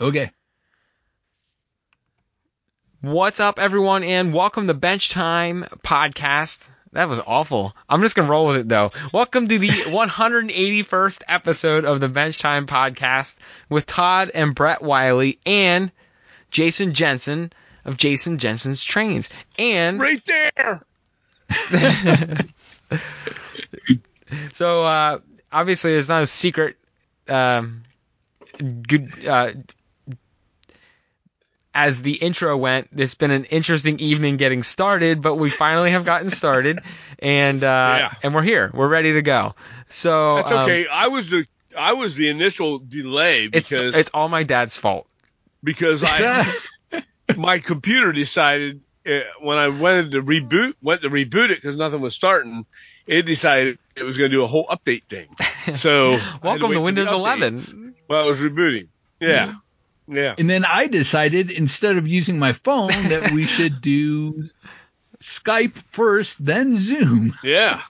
Okay. What's up, everyone, and welcome to Bench Time Podcast. That was awful. I'm just gonna roll with it though. Welcome to the 181st episode of the Bench Time Podcast with Todd and Brett Wiley and Jason Jensen of Jason Jensen's Trains. And Right there. so uh, obviously, there's no secret. Um, good. Uh, as the intro went, it's been an interesting evening getting started, but we finally have gotten started, and uh, Yeah. and we're here. We're ready to go. So That's um, okay. I was the I was the initial delay it's because it's all my dad's fault. because I my computer decided uh, when I wanted to reboot went to reboot it because nothing was starting. It decided it was going to do a whole update thing. So Welcome to Windows 11. Well, it was rebooting. Yeah. Yeah. And then I decided instead of using my phone that we should do Skype first, then Zoom. Yeah.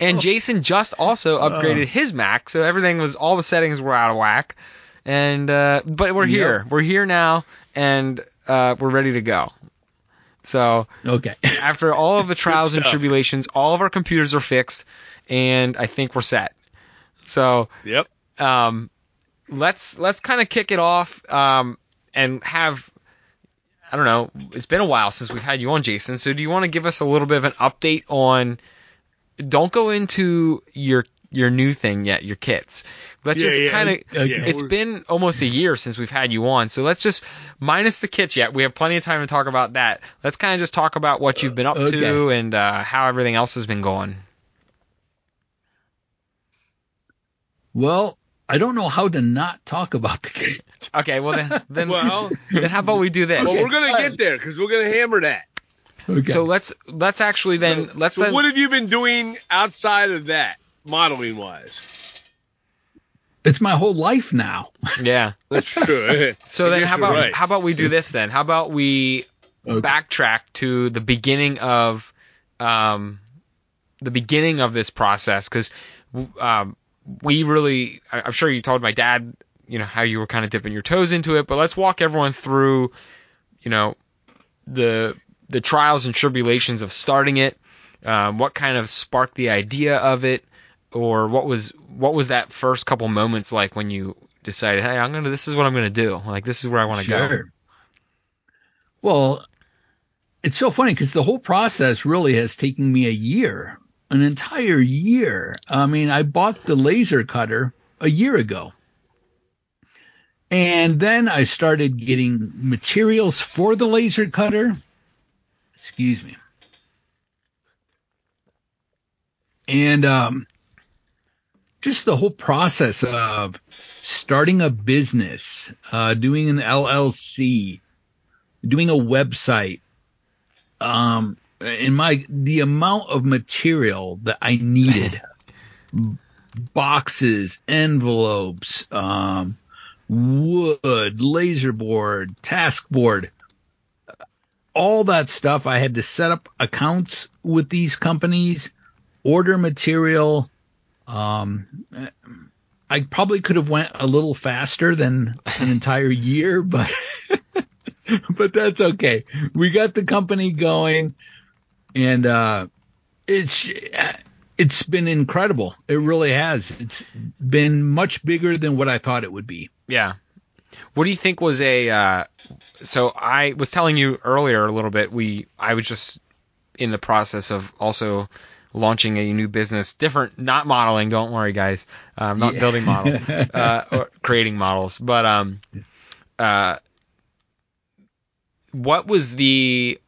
And Jason just also Uh. upgraded his Mac, so everything was all the settings were out of whack. And uh, but we're Yep. here. We're here now, and uh, we're ready to go. So Okay. after all of the trials and tribulations, all of our computers are fixed, and I think we're set. So Yep. um, let's let's kind of kick it off um, and have I don't know. It's been a while since we've had you on, Jason. So do you want to give us a little bit of an update on? Don't go into your your new thing yet, your kits. Let's Yeah, just yeah, kind of. yeah, it's been almost a year since we've had you on, so let's just minus the kits yet. We have plenty of time to talk about that. Let's kind of just talk about what you've been up to Okay. and uh, how everything else has been going. Well, I don't know how to not talk about the game. Okay, well then, then, Well, then how about we do this? well, we're gonna get there because we're gonna hammer that. Okay. So let's let's actually then let's So then, what have you been doing outside of that, modeling wise? it's my whole life now. yeah. That's true. So I then how about right. how about we do this then? How about we Okay. backtrack to the beginning of um the beginning of this process because um we really I'm sure you told my dad you know how you were kind of dipping your toes into it, but let's walk everyone through you know the the trials and tribulations of starting it, um, what kind of sparked the idea of it, or what was what was that first couple moments like when you decided, hey, I'm gonna this is what I'm gonna do, like this is where I want to go. Sure. Well, it's so funny because the whole process really has taken me a year, an entire year. I mean, I bought the laser cutter a year ago. And then I started getting materials for the laser cutter. Excuse me. And um, just the whole process of starting a business, uh, doing an LLC, doing a website, um, in my the amount of material that I needed, boxes, envelopes, um, wood, laser board, task board, all that stuff. I had to set up accounts with these companies, order material. Um, I probably could have went a little faster than an entire year, but but that's okay. We got the company going, and uh, it's it's been incredible. It really has. It's been much bigger than what I thought it would be. Yeah. What do you think was a? Uh, so I was telling you earlier a little bit. We I was just in the process of also launching a new business, different, not modeling. Don't worry, guys. I'm um, not Yeah. building models, uh, or creating models. But um, uh, what was the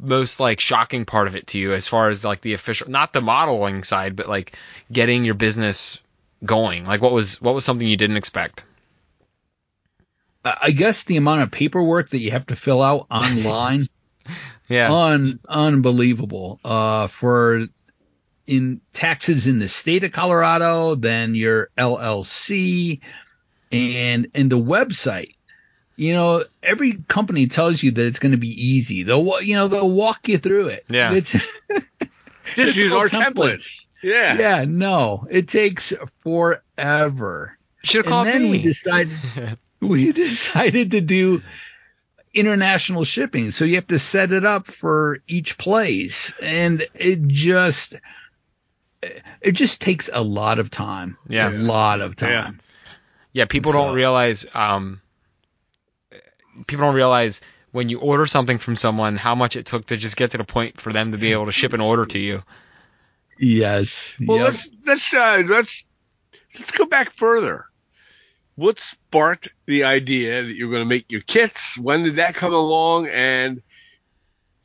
most like shocking part of it to you as far as like the official, not the modeling side, but like getting your business going? Like what was what was something you didn't expect? I guess the amount of paperwork that you have to fill out online, Yeah. un unbelievable. Uh, for in taxes in the state of Colorado, then your LLC, and and the website. You know, every company tells you that it's going to be easy. They'll you know they'll walk you through it. Yeah. It's, Just use our templates. Yeah. Yeah, no, it takes forever. Should have And called then me. we decided, we decided to do international shipping. So you have to set it up for each place and it just, it just takes a lot of time. Yeah. A lot of time. Yeah, people So- don't realize um people don't realize when you order something from someone how much it took to just get to the point for them to be able to ship an order to you. Yes. Well, Yep. let's let's uh, let's let's go back further. What sparked the idea that you're going to make your kits? When did that come along? And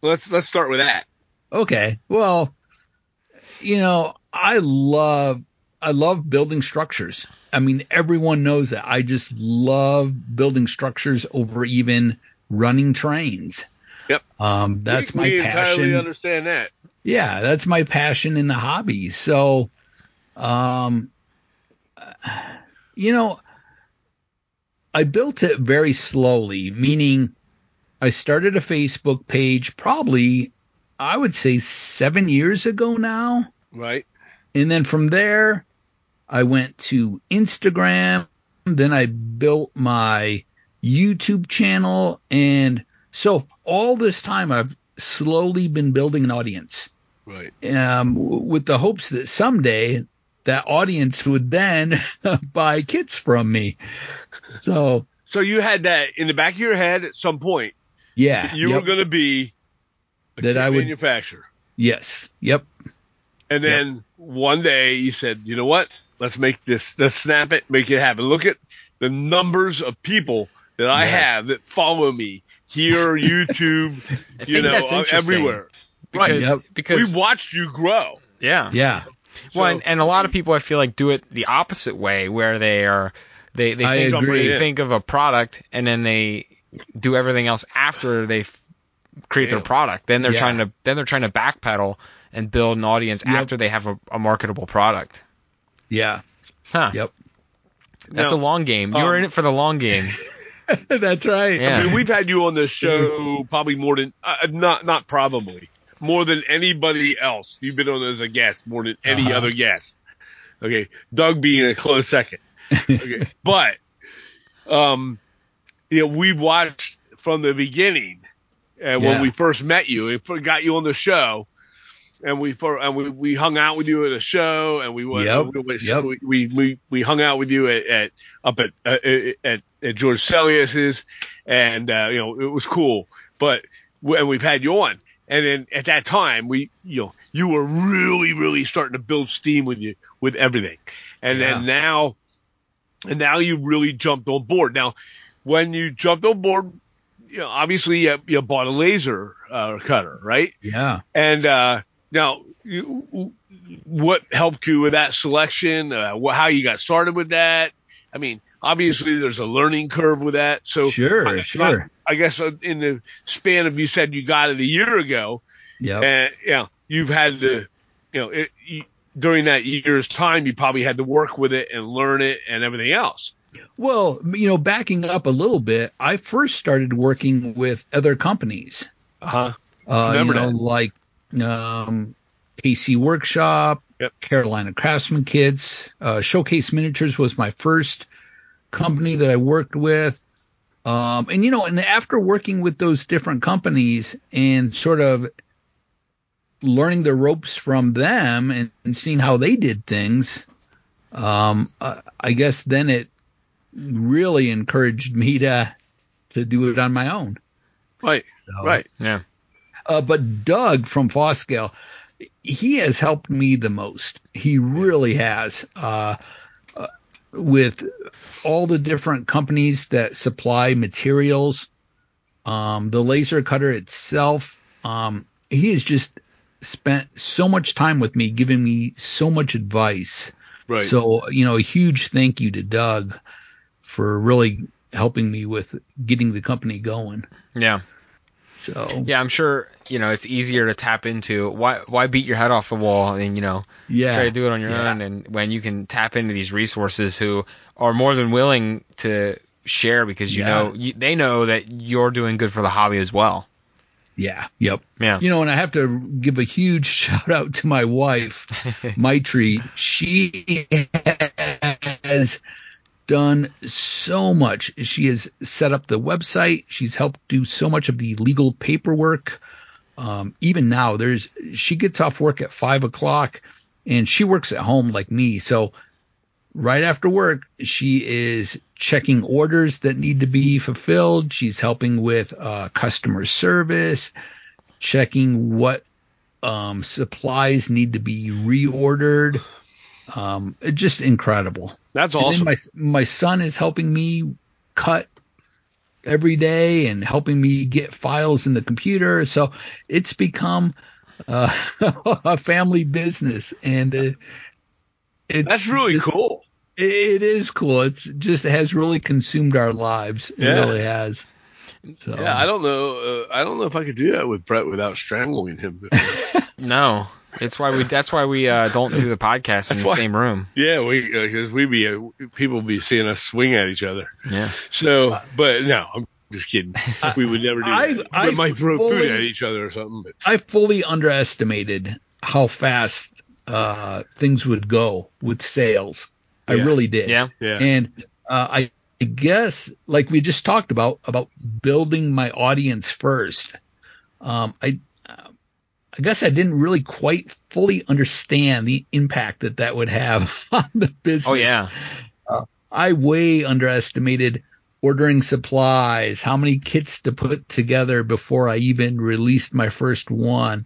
let's let's start with that. Okay. Well, you know, I love I love building structures. I mean, everyone knows that. I just love building structures over even running trains. Yep. Um, that's we, my we passion. entirely understand that. yeah, that's my passion in the hobby. So, um, you know, I built it very slowly, meaning I started a Facebook page probably, I would say seven years ago now. Right. And then from there, I went to Instagram. Then I built my YouTube channel. And so all this time, I've slowly been building an audience Right. um, with the hopes that someday that audience would then buy kits from me. So, So you had that in the back of your head at some point. yeah. You yep, were going to be a That kit I would- manufacturer. Yes. Yep. And then one day you said, you know what? Let's make this, let's snap it, make it happen. Look at the numbers of people that I Yes. have that follow me here, YouTube, you think know, that's uh, interesting. everywhere. Because, Yep. because We watched you grow. yeah. Yeah. Well, So- and, and a lot of people I feel like do it the opposite way, where they are they they think, agree. they think of a product and then they do everything else after they f- create their product. Then they're Yeah. trying to then they're trying to backpedal and build an audience Yep. after they have a, a marketable product. Yeah. Huh. Yep. That's Now, a long game. You're um, in it for the long game. That's right. Yeah. I mean, we've had you on the show probably more than, uh, not, not probably, more than anybody else. You've been on as a guest more than any Uh-huh. other guest. Okay. Doug being a close second. Okay. but, um, you know, we watched from the beginning and when Yeah. we first met you, we got you on the show and we for and we, we hung out with you at a show and we went Yep, we, yep. we, we we we hung out with you at, at up at, uh, at at George Sellios's and uh, you know it was cool. But and we've had you on. And then at that time we you know you were really really starting to build steam with you with everything. And then now and now you really jumped on board. Now when you jumped on board you know obviously you, you bought a laser uh, cutter right? Yeah. and uh, now, you, what helped you with that selection? Uh, how you got started with that? I mean, obviously there's a learning curve with that. So Sure, I, sure. I, I guess uh, in the span of you said you got it a year ago, Yep. and you know you've had to, you know, it, you, during that year's time you probably had to work with it and learn it and everything else. Well, you know, backing up a little bit, I first started working with other companies. Uh huh. Uh, Remember you know, that. like um, KC Workshop, Yep. Carolina Craftsman Kits, uh, Showcase Miniatures was my first company that I worked with. Um, and you know, and after working with those different companies and sort of learning the ropes from them and, and seeing how they did things, um, uh, I guess then it really encouraged me to to do it on my own. Right. So- Right. Yeah. Uh, but Doug from FOS Scale, he has helped me the most. He really has. Uh, uh, with all the different companies that supply materials, um, the laser cutter itself, um, he has just spent so much time with me, giving me so much advice. Right. So, you know, a huge thank you to Doug for really helping me with getting the company going. Yeah. So, Yeah, I'm sure, you know, it's easier to tap into. Why why beat your head off the wall and, you know, yeah. try to do it on your Yeah. own and when you can tap into these resources who are more than willing to share because you Yeah. know you, they know that you're doing good for the hobby as well. Yeah. Yep. Yeah. You know, and I have to give a huge shout out to my wife, Maitri. She has done so much. She has set up the website. She's helped do so much of the legal paperwork. Um, even now, there's she gets off work at five o'clock, and she works at home like me. So right after work, she is checking orders that need to be fulfilled. She's helping with uh, customer service, checking what um, supplies need to be reordered. Um, just incredible. That's And awesome. then my my son is helping me cut every day and helping me get files in the computer. So it's become uh, a family business, and uh, it's That's really just- cool. It, it is cool. It's just it has really consumed our lives. It Yeah. really has. So Yeah, I don't know. Uh, I don't know if I could do that with Brett without strangling him. No, it's why we. That's why we uh, don't do the podcast in That's the why- same room. yeah, we because we be uh, people be seeing us swing at each other. Yeah. So, but no, I'm just kidding. We would never do I- that. I we might throw fully- food at each other or something. But I fully underestimated how fast uh, things would go with sales. I Yeah. really did. Yeah. yeah, And uh, I I guess, like we just talked about, about building my audience first. Um, I, I guess I didn't really quite fully understand the impact that that would have on the business. Oh yeah. I way underestimated ordering supplies, how many kits to put together before I even released my first one.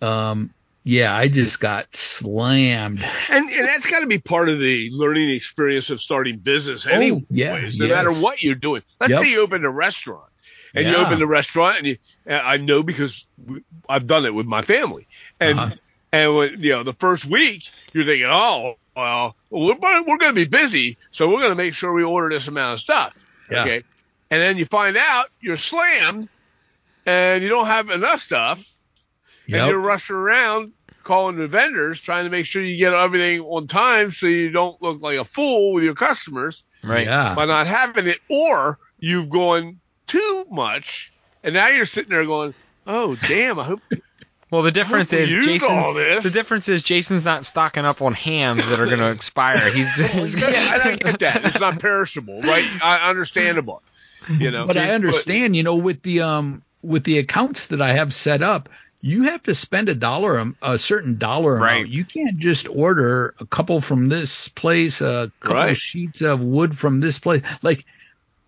Um, yeah, I just got slammed. and and that's got to be part of the learning experience of starting business. Anyways, Oh, yeah, no yes. matter what you're doing. Let's Yep. say you open a restaurant. And you open the restaurant, and you, and I know because we- I've done it with my family. And Uh-huh. and when you know the first week, you're thinking, oh, well, we're we're going to be busy, so we're going to make sure we order this amount of stuff. Yeah. Okay. And then you find out you're slammed, and you don't have enough stuff, and you're rushing around calling the vendors trying to make sure you get everything on time so you don't look like a fool with your customers Right. Yeah. by not having it, or you've gone too much, and now you're sitting there going, "Oh, damn! I hope Well, the difference is Jason. all this." The difference is Jason's not stocking up on hams that are going to expire. He's just. yeah, and I get that. It's not perishable, right? I understandable. You know, but I understand, you know, with the um with the accounts that I have set up, you have to spend a dollar a certain dollar amount. Right. You can't just order a couple from this place, a couple Right. of sheets of wood from this place. Like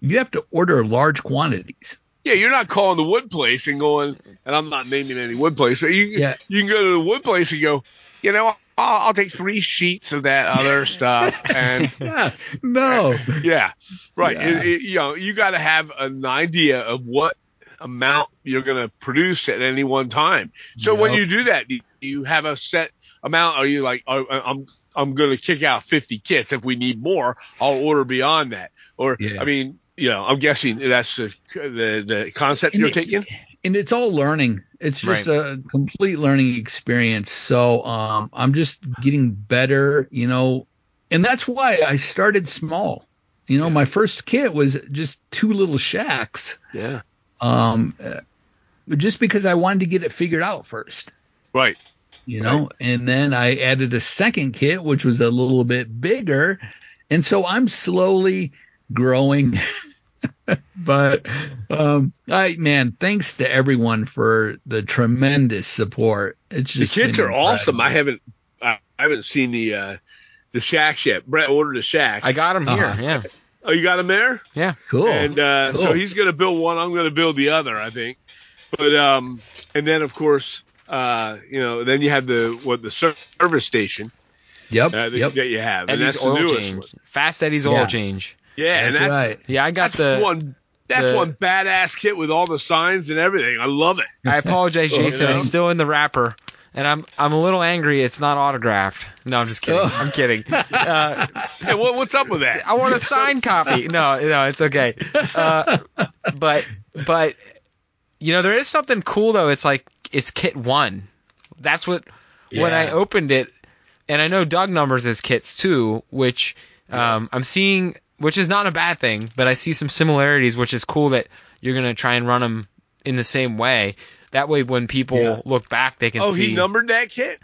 you have to order large quantities. Yeah, you're not calling the wood place and going, and I'm not naming any wood place, but you Yeah. you can go to the wood place and go, you know, I'll, I'll take three sheets of that other stuff, and Yeah, no. yeah, right. Yeah. It- it- you know, you got to have an idea of what amount you're going to produce at any one time. So when you do that, you, you have a set amount. Are you like, oh, I'm I'm going to kick out 50 kits. If we need more, I'll order beyond that. Or Yeah. I mean, you know, I'm guessing that's the the, the concept And you're it- taking. and it's all learning. It's just Right. a complete learning experience. So um, I'm just getting better, you know, and that's why I started small. You know, my first kit was just two little shacks, Yeah. um, uh, just because I wanted to get it figured out first. Right. You know, and then I added a second kit, which was a little bit bigger, and so I'm slowly growing. but um I man, thanks to everyone for the tremendous support. It's The just kits been are awesome. I haven't I haven't seen the uh the shacks yet. Brett ordered the shacks. I got him here. Uh-huh. Yeah. Oh, you got them there? Yeah. cool. And uh, so he's going to build one. I'm going to build the other, I think. But um, and then of course, uh, you know, then you have the what the service station yep, uh, that, yep. that you have, and Eddie's that's the oil newest change. one. Fast Eddie's Yeah. oil change. Yeah, and That's that's right. Yeah, I got that's the. one. That's the- one badass kit with all the signs and everything. I love it. I apologize, Oh, Jason. yeah. It's still in the wrapper, and I'm I'm a little angry. It's not autographed. No, I'm just kidding. Oh. I'm kidding. Uh, Hey, what, what's up with that? I want a signed copy. No, no, it's okay. Uh, but but you know there is something cool though. It's like it's kit one. That's what when I opened it, and I know Doug numbers as kits too, which um, I'm seeing, which is not a bad thing. But I see some similarities, which is cool that you're gonna try and run them in the same way. That way, when people Yeah. look back, they can Oh, see. Oh, he numbered that kit,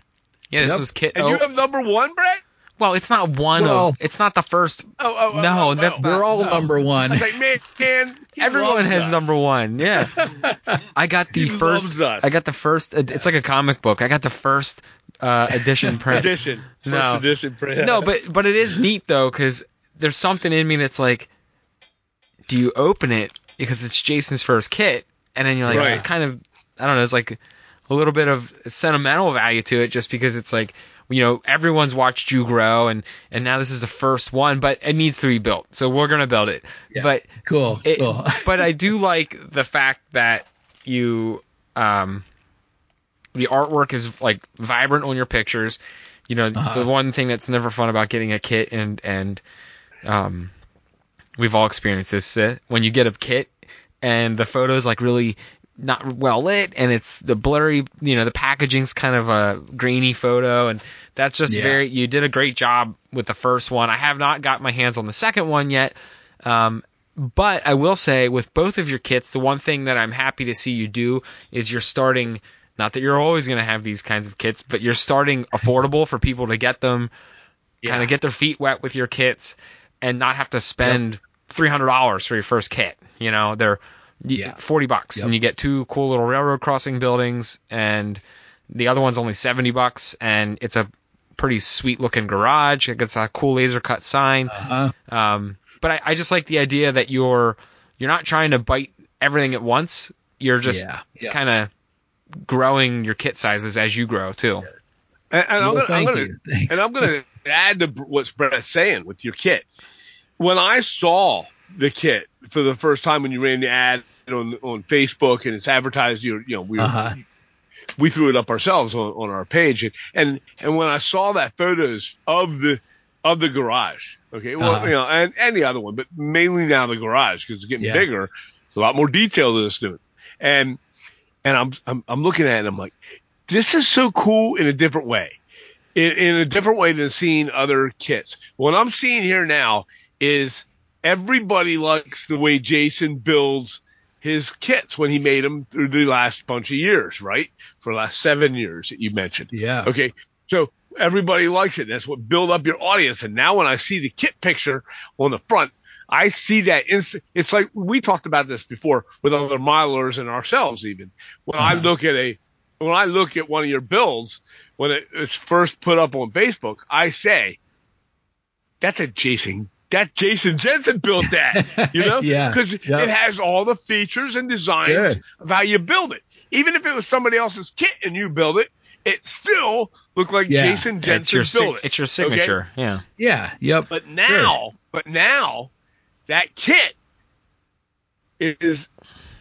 yeah, this Yep. was kit. and oh, you have number one, Brett. Well, it's not one Well- of. It's not the first. Oh, oh, oh, No, oh, that's oh. not- We're all no. number one. I was like, man, man Everyone has us. number one. Yeah. I got the He first. loves us. I got the first. It's like a comic book. I got the first uh, edition print. edition. First No. edition print. no, but but it is neat though because there's something in me that's like, do you open it because it's Jason's first kit, and then you're like, Right. it's kind of, I don't know, it's like a little bit of sentimental value to it just because it's like, you know, everyone's watched you grow, and and now this is the first one, but it needs to be built, so we're gonna build it. Yeah. But Cool. it, cool. but I do like the fact that you um the artwork is like vibrant on your pictures. You know, Uh-huh. the one thing that's never fun about getting a kit and and um we've all experienced this uh, when you get a kit and the photos like really not well lit and it's the blurry you know the packaging's kind of a grainy photo and that's just Yeah. very you did a great job with the first one. I have not got my hands on the second one yet. Um, but i will say with both of your kits the one thing that i'm happy to see you do is you're starting not that you're always going to have these kinds of kits but you're starting affordable for people to get them kind of get their feet wet with your kits and not have to spend $300 for your first kit you know they're Yeah. 40 bucks Yep. and you get two cool little railroad crossing buildings and the other one's only 70 bucks and it's a pretty sweet looking garage it gets a cool laser cut sign Uh-huh. um, but I, I just like the idea that you're you're not trying to bite everything at once you're just Yeah, yeah. kind of growing your kit sizes as you grow too And, and I'm gonna, I'm gonna, and I'm going to add to what Brett's saying with your kit. When I saw the kit for the first time when you ran the ad on on Facebook and it's advertised, you you know we Uh-huh. we threw it up ourselves on, on our page and, and and when I saw that photos of the of the garage, okay, well Uh-huh. you know, and the other one, but mainly now the garage because it's getting Yeah. bigger. It's a lot more detail to this thing, and and I'm I'm I'm looking at it and I'm like, this is so cool in a different way, in, in a different way than seeing other kits. What I'm seeing here now is everybody likes the way Jason builds his kits when he made them through the last bunch of years, right? For the last seven years that you mentioned. Yeah. Okay. So everybody likes it. That's what build up your audience. And now when I see the kit picture on the front, I see that instant. It's like we talked about this before with other modelers and ourselves even. When I Uh-huh. look at a, when I look at one of your builds, when it was first put up on Facebook, I say, that's a Jason, that Jason Jensen built that, you know? Yeah. Cause Yep. it has all the features and designs Good. of how you build it. Even if it was somebody else's kit and you build it, it still looked like Yeah. Jason it's your built it. it's your Okay? signature yeah Yeah. Yep. But now, but now that kit is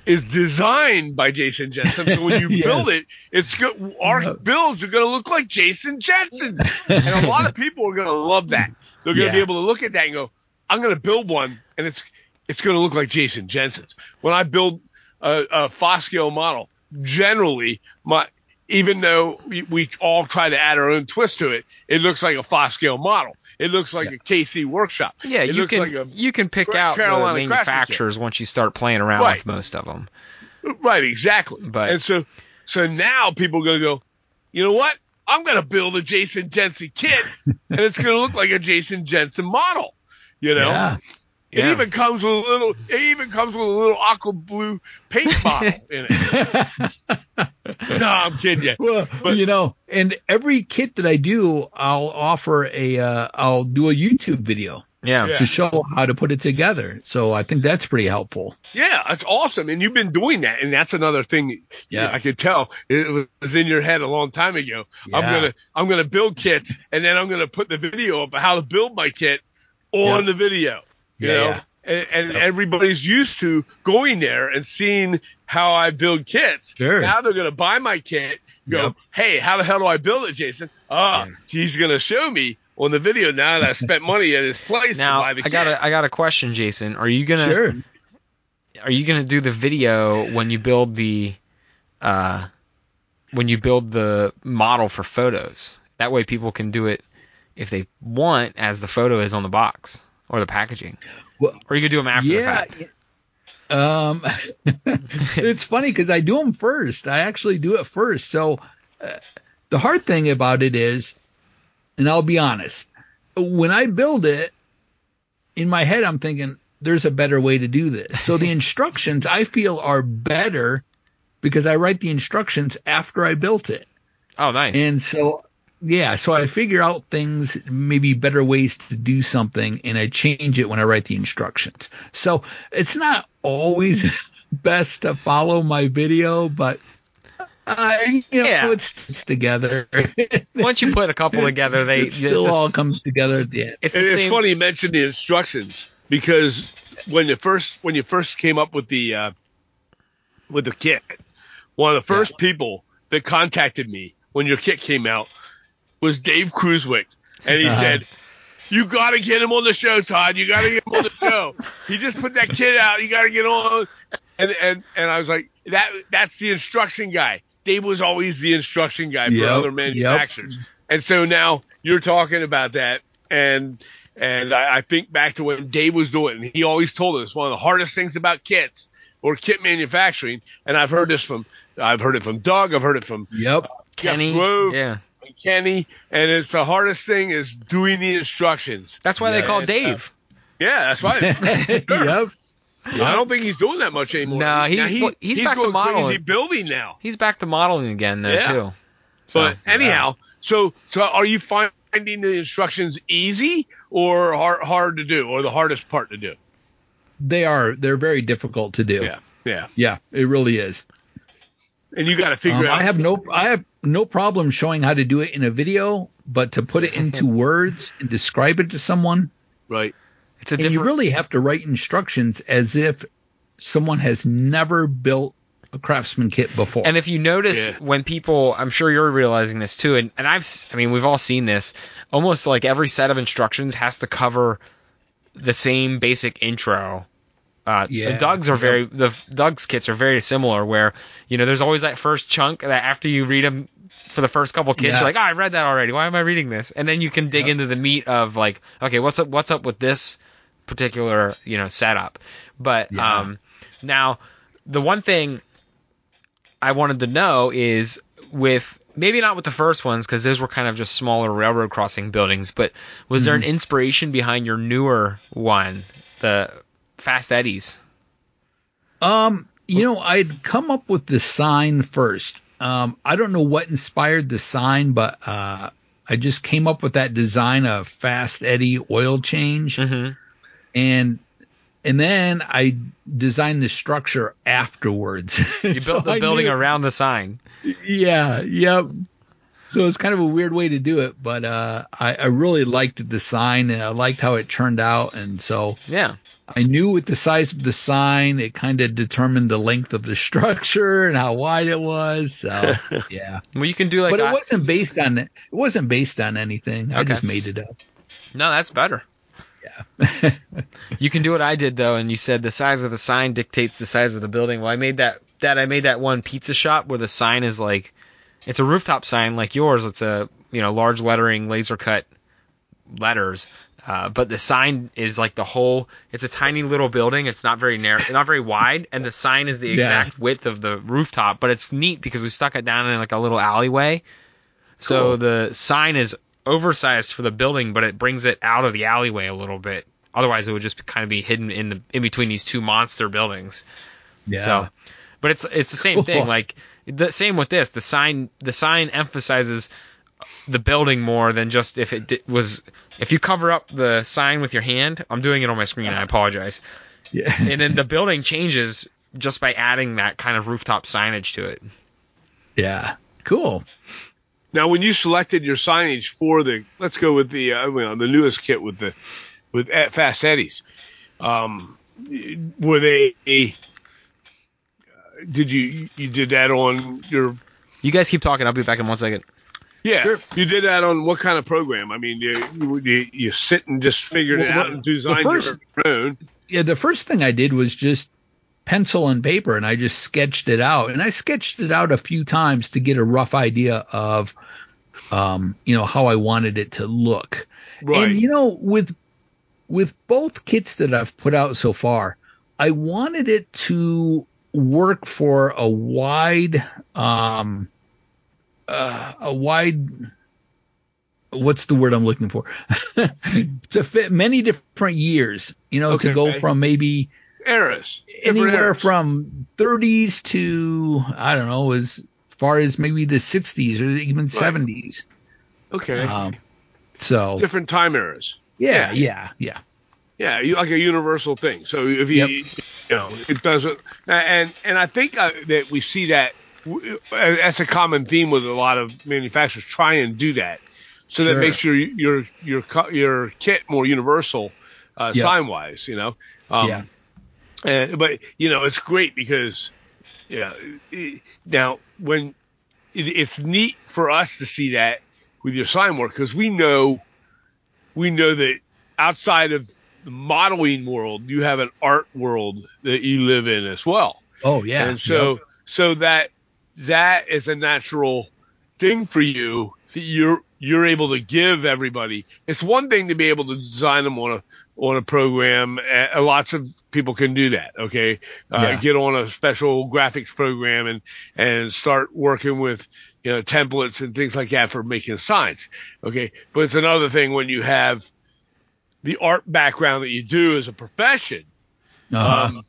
is designed by Jason Jensen. So when you Yes. build it, it's good. Our Yeah. builds are going to look like Jason Jensen, and a lot of people are going to love that. They're going to be able to look at that and go, "I'm going to build one, and it's it's going to look like Jason Jensen's." When I build a, a Fosco model, generally my even though we, we all try to add our own twist to it, it looks like a Fosco model. It looks like a KC workshop. yeah it you looks can like a you can pick out Carolina the manufacturers once you start playing around Right. with most of them Right, exactly. But- and so so now people are gonna go, you know what? I'm gonna build a Jason Jensen kit and it's gonna look like a Jason Jensen model. You know? Yeah. It even comes with a little it even comes with a little aqua blue paint bottle in it. no, I'm kidding you. Well, But- you know, and every kit that I do, I'll offer a, uh, I'll do a YouTube video yeah, Yeah. to show how to put it together. So I think that's pretty helpful. Yeah, that's awesome. And you've been doing that. And that's another thing Yeah. I could tell it was in your head a long time ago. Yeah. I'm gonna I'm gonna build kits and then I'm gonna put the video up of how to build my kit on Yeah. the video. You Yeah, know? yeah. And, and everybody's used to going there and seeing how I build kits. Sure. Now they're gonna buy my kit, go, Yep. hey, how the hell do I build it, Jason? Ah, Yeah. he's gonna show me on the video now that I spent money at his place now to buy the I kit. got a I got a question, Jason. Are you gonna Sure. are you gonna do the video when you build the uh when you build the model for photos? That way people can do it if they want as the photo is on the box or the packaging. Well, Or you could do them after the yeah. fact. Um, it's funny because I do them first. I actually do it first. So uh, the hard thing about it is, and I'll be honest, when I build it, in my head, I'm thinking there's a better way to do this. So the instructions I feel are better because I write the instructions after I built it. Oh, nice. And so, yeah, so I figure out things, maybe better ways to do something, and I change it when I write the instructions. So it's not always best to follow my video, but uh, you know, Yeah. it's, it's together. Once you put a couple together, they it still all the- comes together at the end. it's the it's same. funny you mentioned the instructions because when you first when you first came up with the uh, with the kit, one of the first people that contacted me when your kit came out was Dave Cruzwick, and he Uh-huh. said, "You got to get him on the show, Todd. You got to get him on the show. he just put that kit out. You got to get on." And and and I was like, "That that's the instruction guy." Dave was always the instruction guy for Yep, other yep. manufacturers. And so now you're talking about that, and and I, I think back to when Dave was doing it. And he always told us one of the hardest things about kits or kit manufacturing. And I've heard this from I've heard it from Doug. I've heard it from Yep. Jeff Kenny, Grove yeah. And Kenny. And it's the hardest thing is doing the instructions. That's why they call and, Dave. Yeah, that's right. Sure. yep. I don't think he's doing that much anymore. No, he's- Now he- well, he's back to modeling. crazy building now. He's back to modeling again though Yeah. too. But So, anyhow, so so are you finding the instructions easy or hard hard to do, or the hardest part to do? They are. They're very difficult to do. Yeah, yeah. Yeah, it really is. And you got to figure Um, out. I have no I have no problem showing how to do it in a video, but to put it into words and describe it to someone, right. It's a and you really have to write instructions as if someone has never built a craftsman kit before. And if you notice Yeah. when people, I'm sure you're realizing this too, and, and I've, I mean, we've all seen this. Almost like every set of instructions has to cover the same basic intro. Uh, Yeah. the Doug's are very, the Doug's kits are very similar. Where you know, there's always that first chunk that after you read them for the first couple kits, Yeah. you're like, oh, I read that already. Why am I reading this? And then you can dig into the meat of like, okay, what's up? What's up with this particular you know setup? But Yeah. um, now the one thing I wanted to know is with maybe not with the first ones because those were kind of just smaller railroad crossing buildings, but was there an inspiration behind your newer one, the Fast Eddies? Um, you know, I'd come up with the sign first. Um, I don't know what inspired the sign, but uh, I just came up with that design of fast eddy oil change, Mhm. and and then I designed the structure afterwards. You built the building around the sign. Yeah, yep. So it's kind of a weird way to do it, but uh, I, I really liked the sign and I liked how it turned out, and so Yeah. I knew with the size of the sign, it kind of determined the length of the structure and how wide it was. So yeah, Well, you can do like but it wasn't based on it wasn't based on anything. I just made it up. no, that's better. Yeah. You can do what I did though, and you said the size of the sign dictates the size of the building. Well, I made that that I made that one pizza shop where the sign is like, it's a rooftop sign like yours. It's a you know large lettering, laser cut letters. Uh, but the sign is like the whole. It's a tiny little building. It's not very narrow, not very wide, and the sign is the Yeah. exact width of the rooftop. But it's neat because we stuck it down in like a little alleyway. So Cool. the sign is oversized for the building, but it brings it out of the alleyway a little bit. Otherwise, it would just kind of be hidden in the in between these two monster buildings. Yeah. So, but it's it's the same Cool. thing. Like the same with this. The sign the sign emphasizes the building more than just if it di- was if you cover up the sign with your hand. I'm doing it on my screen. I apologize. yeah. And then the building changes just by adding that kind of rooftop signage to it. yeah. Cool. Now, when you selected your signage for the, let's go with the, uh, you know, the newest kit with the, with Ed- Fast Eddies, um, were they, A, did you, you did that on your, You guys keep talking. I'll be back in one second. Yeah, Sure. you did that on what kind of program? I mean, you, you, you, sit and just figured it out and the designed first- your own. Yeah. The first thing I did was just pencil and paper and I just sketched it out and I sketched it out a few times to get a rough idea of, um, you know, how I wanted it to look. Right. And you know, with with both kits that I've put out so far, I wanted it to work for a wide um uh, a wide what's the word I'm looking for? to fit many different years, you know, to go Okay. from maybe Eras. Anywhere eras. from 30s to I don't know, as far as maybe the 60s or even 70s. Okay. Um, so Different time eras. yeah, yeah, yeah, Yeah, you, like a universal thing. So if you, Yep. you know, it doesn't, and and I think uh, that we see that that's a common theme with a lot of manufacturers try and do that, so that makes your your your your kit more universal, uh, Yep. sign wise. You know, um, Yeah. And, but you know, it's great because, yeah. it- Now when it, it's neat for us to see that with your sign work because we know we know that outside of the modeling world, you have an art world that you live in as well. Oh yeah. and so Yep. so that that is a natural thing for you that you're you're able to give everybody. It's one thing to be able to design them on a on a program. Uh, lots of people can do that. Okay, uh, Yeah. get on a special graphics program and and start working with you know templates and things like that for making signs. Okay, but it's another thing when you have the art background that you do as a profession Uh-huh. um,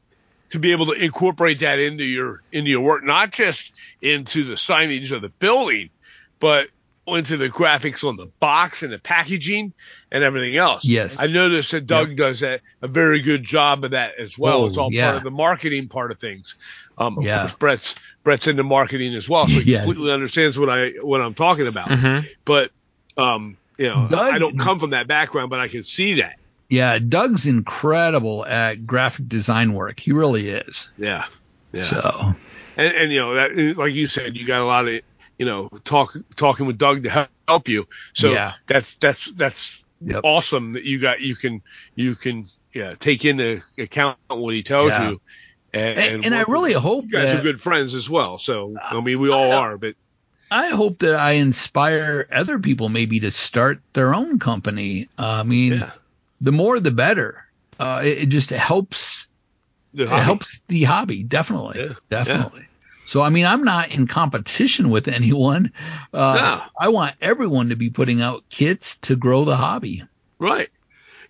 to be able to incorporate that into your into your work, not just into the signage of the building, but into the graphics on the box and the packaging and everything else. Yes. I noticed that Doug does that a very good job of that as well. Oh, it's all yeah. part of the marketing part of things. Um, of Yeah. course, Brett's Brett's into marketing as well, so he Yes. completely understands what I what I'm talking about. Mhm. But um, you know, Doug- I don't come from that background, but I can see that. Yeah, Doug's incredible at graphic design work. He really is. Yeah. Yeah. So and, and you know that like you said you got a lot of you know talk talking with Doug to help, you so Yeah. that's that's that's Yep. awesome that you got you can you can yeah take into account what he tells Yeah. you and, and, and I really hope you guys that are good friends as well so I mean we all are but I hope that I inspire other people maybe to start their own company. I mean, yeah the more the better. Uh, it, it just helps The it hobby. helps the hobby definitely, Yeah, definitely. So I mean, I'm not in competition with anyone. Uh, No. I want everyone to be putting out kits to grow the hobby. right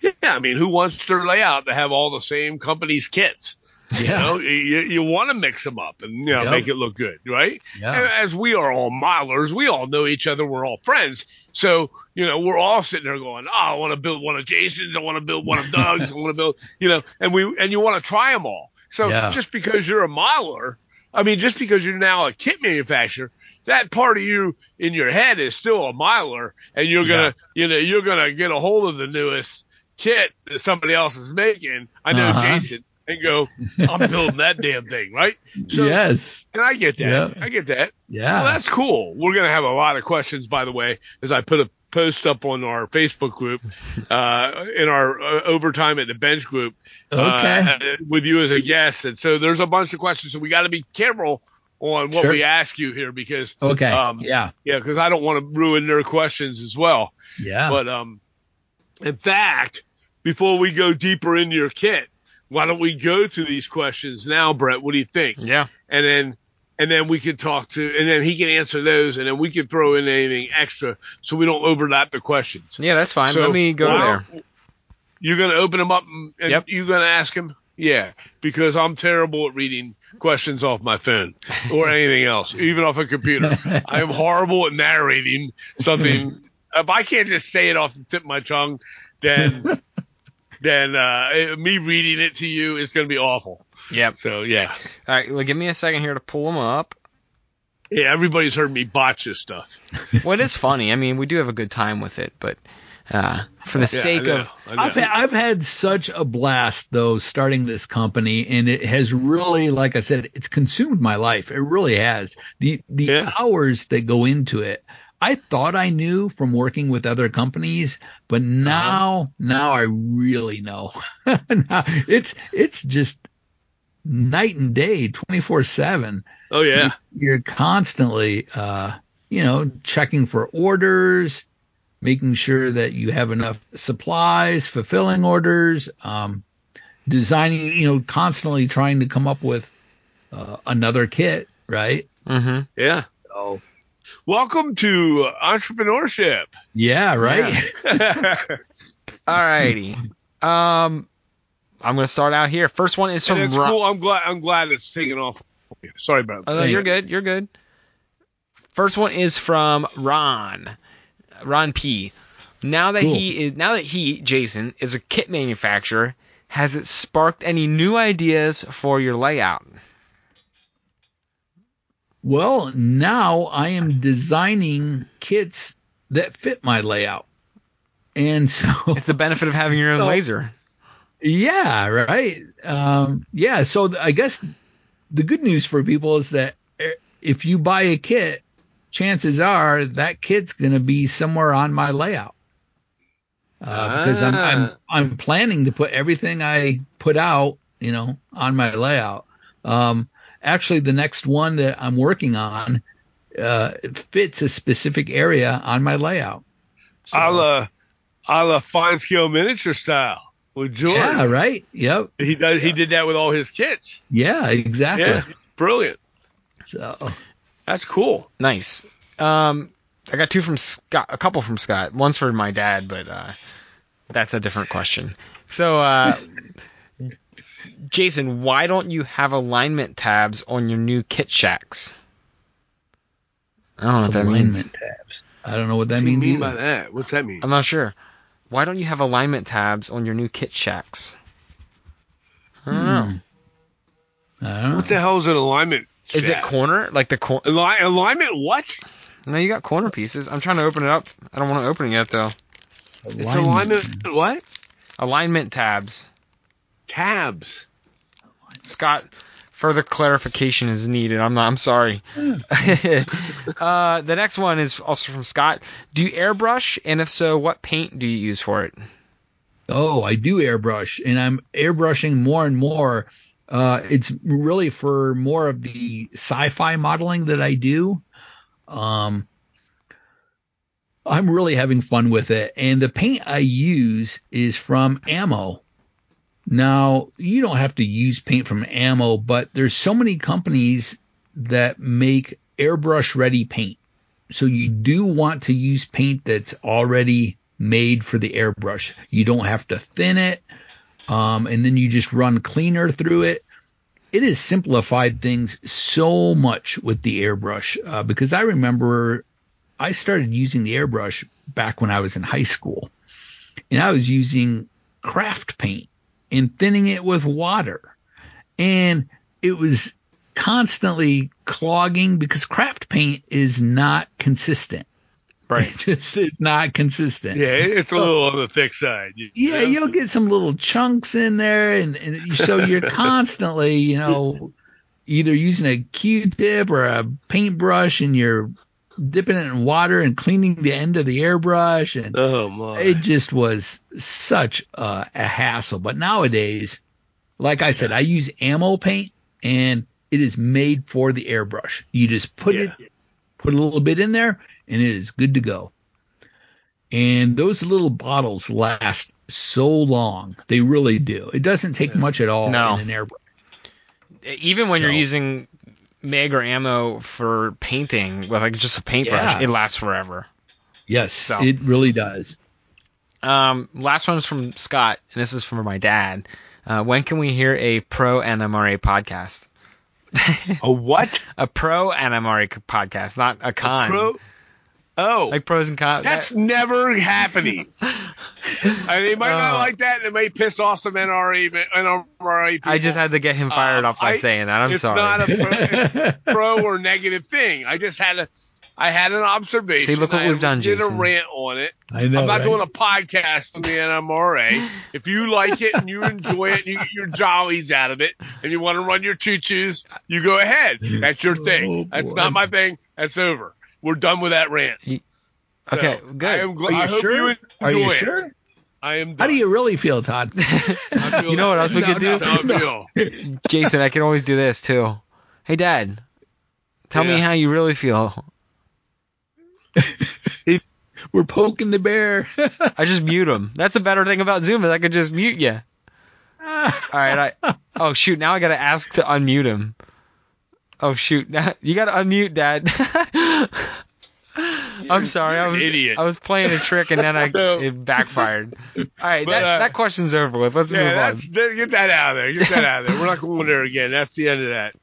yeah I mean who wants their layout to have all the same company's kits you Yeah. know you, you want to mix them up and you know Yep. make it look good right Yeah. And as we are all modelers, we all know each other. We're all friends. So, you know, we're all sitting there going, oh, I want to build one of Jason's. I want to build one of Doug's. I want to build, you know, and we, and you want to try them all. So Yeah. just because you're a modeler, I mean, just because you're now a kit manufacturer, that part of you in your head is still a miler and you're going to, you know, you're going to get a hold of the newest kit that somebody else is making. I know Uh-huh. Jason and go, I'm building that damn thing. Right. So, yes. and I get that. Yeah. I get that. Yeah. Well, that's cool. We're going to have a lot of questions, by the way, as I put a post up on our Facebook group, uh, in our uh, overtime at the bench group, Okay. uh, with you as a guest. And so there's a bunch of questions. So we got to be careful on what Sure. we ask you here because, okay. um, yeah. yeah, because I don't want to ruin their questions as well. Yeah. But, um, in fact, before we go deeper into your kit, why don't we go to these questions now, Brett? What do you think? Yeah. and then and then we could talk to and then he can answer those and then we can throw in anything extra so we don't overlap the questions. Yeah, that's fine. So, Let me go there. You're gonna open them up and, and Yep. you're gonna ask him? Yeah, because I'm terrible at reading questions off my phone or anything else, even off a computer. I am horrible at narrating something. if I can't just say it off the tip of my tongue, then then uh, me reading it to you is gonna be awful. Yep. So yeah, All right. Well, give me a second here to pull them up. yeah. Everybody's heard me botch this stuff. Well, it is funny. I mean, we do have a good time with it, but uh, for the Yeah, sake of I know. I've had, I've had such a blast though starting this company, and it has really, like I said, it's consumed my life. It really has. The the Yeah. hours that go into it. I thought I knew from working with other companies, but now now I really know. now, it's it's just night and day, twenty four seven. Oh yeah. you're constantly, uh, you know, checking for orders, making sure that you have enough supplies, fulfilling orders, um, designing, you know, constantly trying to come up with uh, another kit, right? Mm-hmm. Yeah. So Welcome to entrepreneurship. Yeah, right. All righty. Um, I'm gonna start out here. First one is from And it's Ron. cool. I'm glad. I'm glad it's taking off. Sorry about Oh, that. no, you're good. You're good. First one is from Ron. Ron P. Now that Cool. he is now that he Jason is a kit manufacturer, has it sparked any new ideas for your layout? Well, now I am designing kits that fit my layout. And so, It's the benefit of having your own So- laser. yeah, right. Um, yeah, so I guess the good news for people is that eh, if you buy a kit, chances are that kit's going to be somewhere on my layout. Uh, because I'm, I'm Ah. I'm planning to put everything I put out, you know, on my layout. Um, actually, the next one that I'm working on uh, fits a specific area on my layout. So- a la, a la fine scale miniature style with George. yeah, right. Yep. He does. He did that with all his kits. Yeah, exactly. Yeah, brilliant. So That's cool. Nice. Um, I got two from Scott, a couple from Scott. One's for my dad, but uh, that's a different question. So, uh, Jason, why don't you have alignment tabs on your new kit shacks? I don't know what that means. alignment tabs. I don't know what that What do you means. mean by that? What's that mean? I'm not sure. Why don't you have alignment tabs on your new kit shacks? I don't hmm. know. I don't know. What the hell is an alignment? Is it corner? Like the corner? Ali- alignment? What? No, you got corner pieces. I'm trying to open it up. I don't want to open it yet though. It's alignment. What? Alignment tabs. Tabs. Scott, further clarification is needed. I'm not. I'm sorry. uh, the next one is also from Scott. Do you airbrush, and if so, what paint do you use for it? Oh, I do airbrush, and I'm airbrushing more and more. Uh, it's really for more of the sci-fi modeling that I do. Um, I'm really having fun with it, and the paint I use is from Ammo. Now, you don't have to use paint from Ammo, but there's so many companies that make airbrush ready paint. So you do want to use paint that's already made for the airbrush. You don't have to thin it, um, and then you just run cleaner through it. It has simplified things so much with the airbrush uh, because I remember I started using the airbrush back when I was in high school, and I was using craft paint and thinning it with water, and it was constantly clogging because craft paint is not consistent. Right. It just is not consistent. Yeah, it's a little on the thick side. You- Yeah, you'll get some little chunks in there, and, and so you're constantly, you know, either using a Q-tip or a paintbrush, and you're dipping it in water and cleaning the end of the airbrush, and Oh my. it just was such a, a hassle. But nowadays, like I said, I use ammo paint, and it is made for the airbrush. You just put Yeah. it, put a little bit in there, and it is good to go. And those little bottles last so long. They really do. It doesn't take much at all No. in an airbrush. Even when you're using Mig or ammo for painting with like just a paintbrush, Yeah. it lasts forever. Yes, So- it really does. Um, last one is from Scott, and this is from my dad. Uh, when can we hear a pro NMRA podcast? a what? A pro NMRA podcast, not a con. Pro? Oh, like pros and cons. that's never happening. and they might not Oh. like that, and it may piss off some NRA, ma- NRA people. I just had to get him fired Uh, up by I- saying that. I'm sorry. it's sorry. not a pro, pro or negative thing. I just had a, I had an observation. See, look what I we've done, did Jason. a rant on it. I know. I'm not right? doing a podcast on the NMRA. If you like it and you enjoy it and you get your jollies out of it and you want to run your choo-choos, you go ahead. That's your thing. Oh, That's not my thing. That's over. We're done with that rant. So, Okay, good. I, am, gl- Are you I hope sure? you enjoy Are you it. sure? I am. How do you really feel, Todd? Feel You know what else we that- could do? That's how I feel. Jason, I can always do this too. Hey, Dad, tell me how you really feel. We're poking the bear. I just mute him. That's a better thing about Zoom is I could just mute you. All right. I, oh shoot! Now I gotta ask to unmute him. Oh shoot! You gotta unmute, Dad. I'm sorry. I was idiot. I was playing a trick and then I No. it backfired. All right, But, that, uh, that question's over with. Let's Yeah, move on. that's that, get that out of there. Get that out of there. We're not going there again. That's the end of that.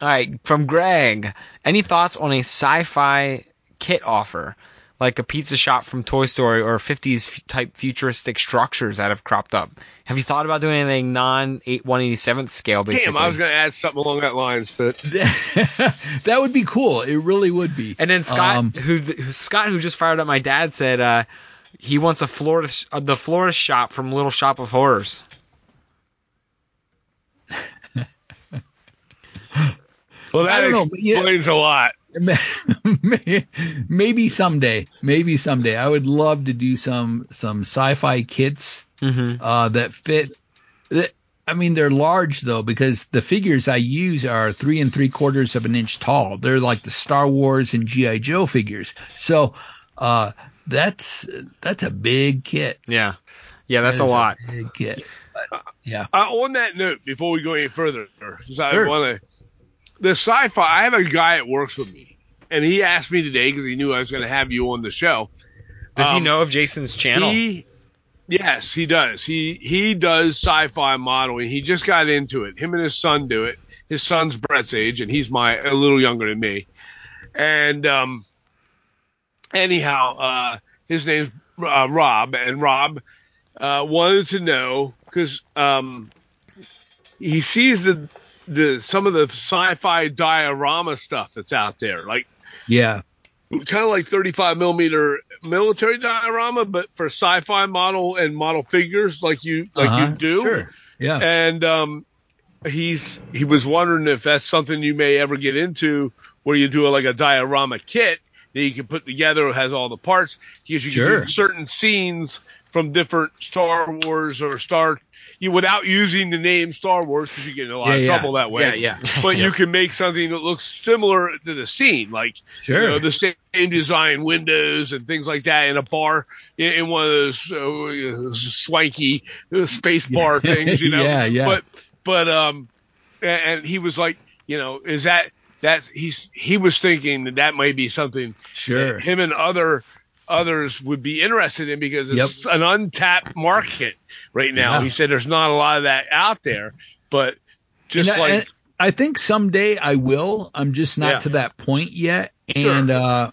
All right, from Greg. Any thoughts on a sci-fi kit offer, like a pizza shop from Toy Story or 50s type futuristic structures that have cropped up? Have you thought about doing anything non 187th scale? Basically, Damn, I was going to add something along that lines, but that would be cool. It really would be. And then Scott, Um, who, who Scott, who just fired up my dad, said uh, he wants a Florida, uh, the Florida shop from Little Shop of Horrors. well, that I don't know, but yeah. explains a lot. maybe someday, maybe someday, I would love to do some some sci-fi kits Mm-hmm. uh, that fit. That, I mean, they're large though because the figures I use are three and three quarters of an inch tall. They're like the Star Wars and GI Joe figures. So uh, that's that's a big kit. Yeah, yeah, that's That a is lot. big kit. But, yeah. Uh, on that note, before we go any further, because I Sure. want to, the sci-fi. I have a guy that works with me, and he asked me today because he knew I was going to have you on the show. Does he Um, know of Jason's channel? He, yes, he does. He he does sci-fi modeling. He just got into it. Him and his son do it. His son's Brett's age, and he's my a little younger than me. And um, anyhow, uh, his name's uh, Rob, and Rob uh, wanted to know because um, he sees the the some of the sci-fi diorama stuff that's out there, like Yeah. kind of like 35 millimeter military diorama, but for sci-fi model and model figures like you like Uh-huh. you do. Sure. Yeah. And um, he's he was wondering if that's something you may ever get into, where you do like a diorama kit that you can put together, has all the parts, because you can do certain scenes from different Star Wars or Star. You without using the name Star Wars because you get in a lot Yeah, of yeah. trouble that way. Yeah, yeah. But you can make something that looks similar to the scene, like Sure. you know, the same design windows and things like that in a bar in, in one of those uh, swanky uh, space bar things, you know. Yeah, yeah. But but um, and, and he was like, you know, is that that he's he was thinking that that might be something Sure. him and other others would be interested in because it's an untapped market right now. Yeah. He said there's not a lot of that out there, but just And like and I think someday I will. I'm just not Yeah. to that point yet. Sure. And uh,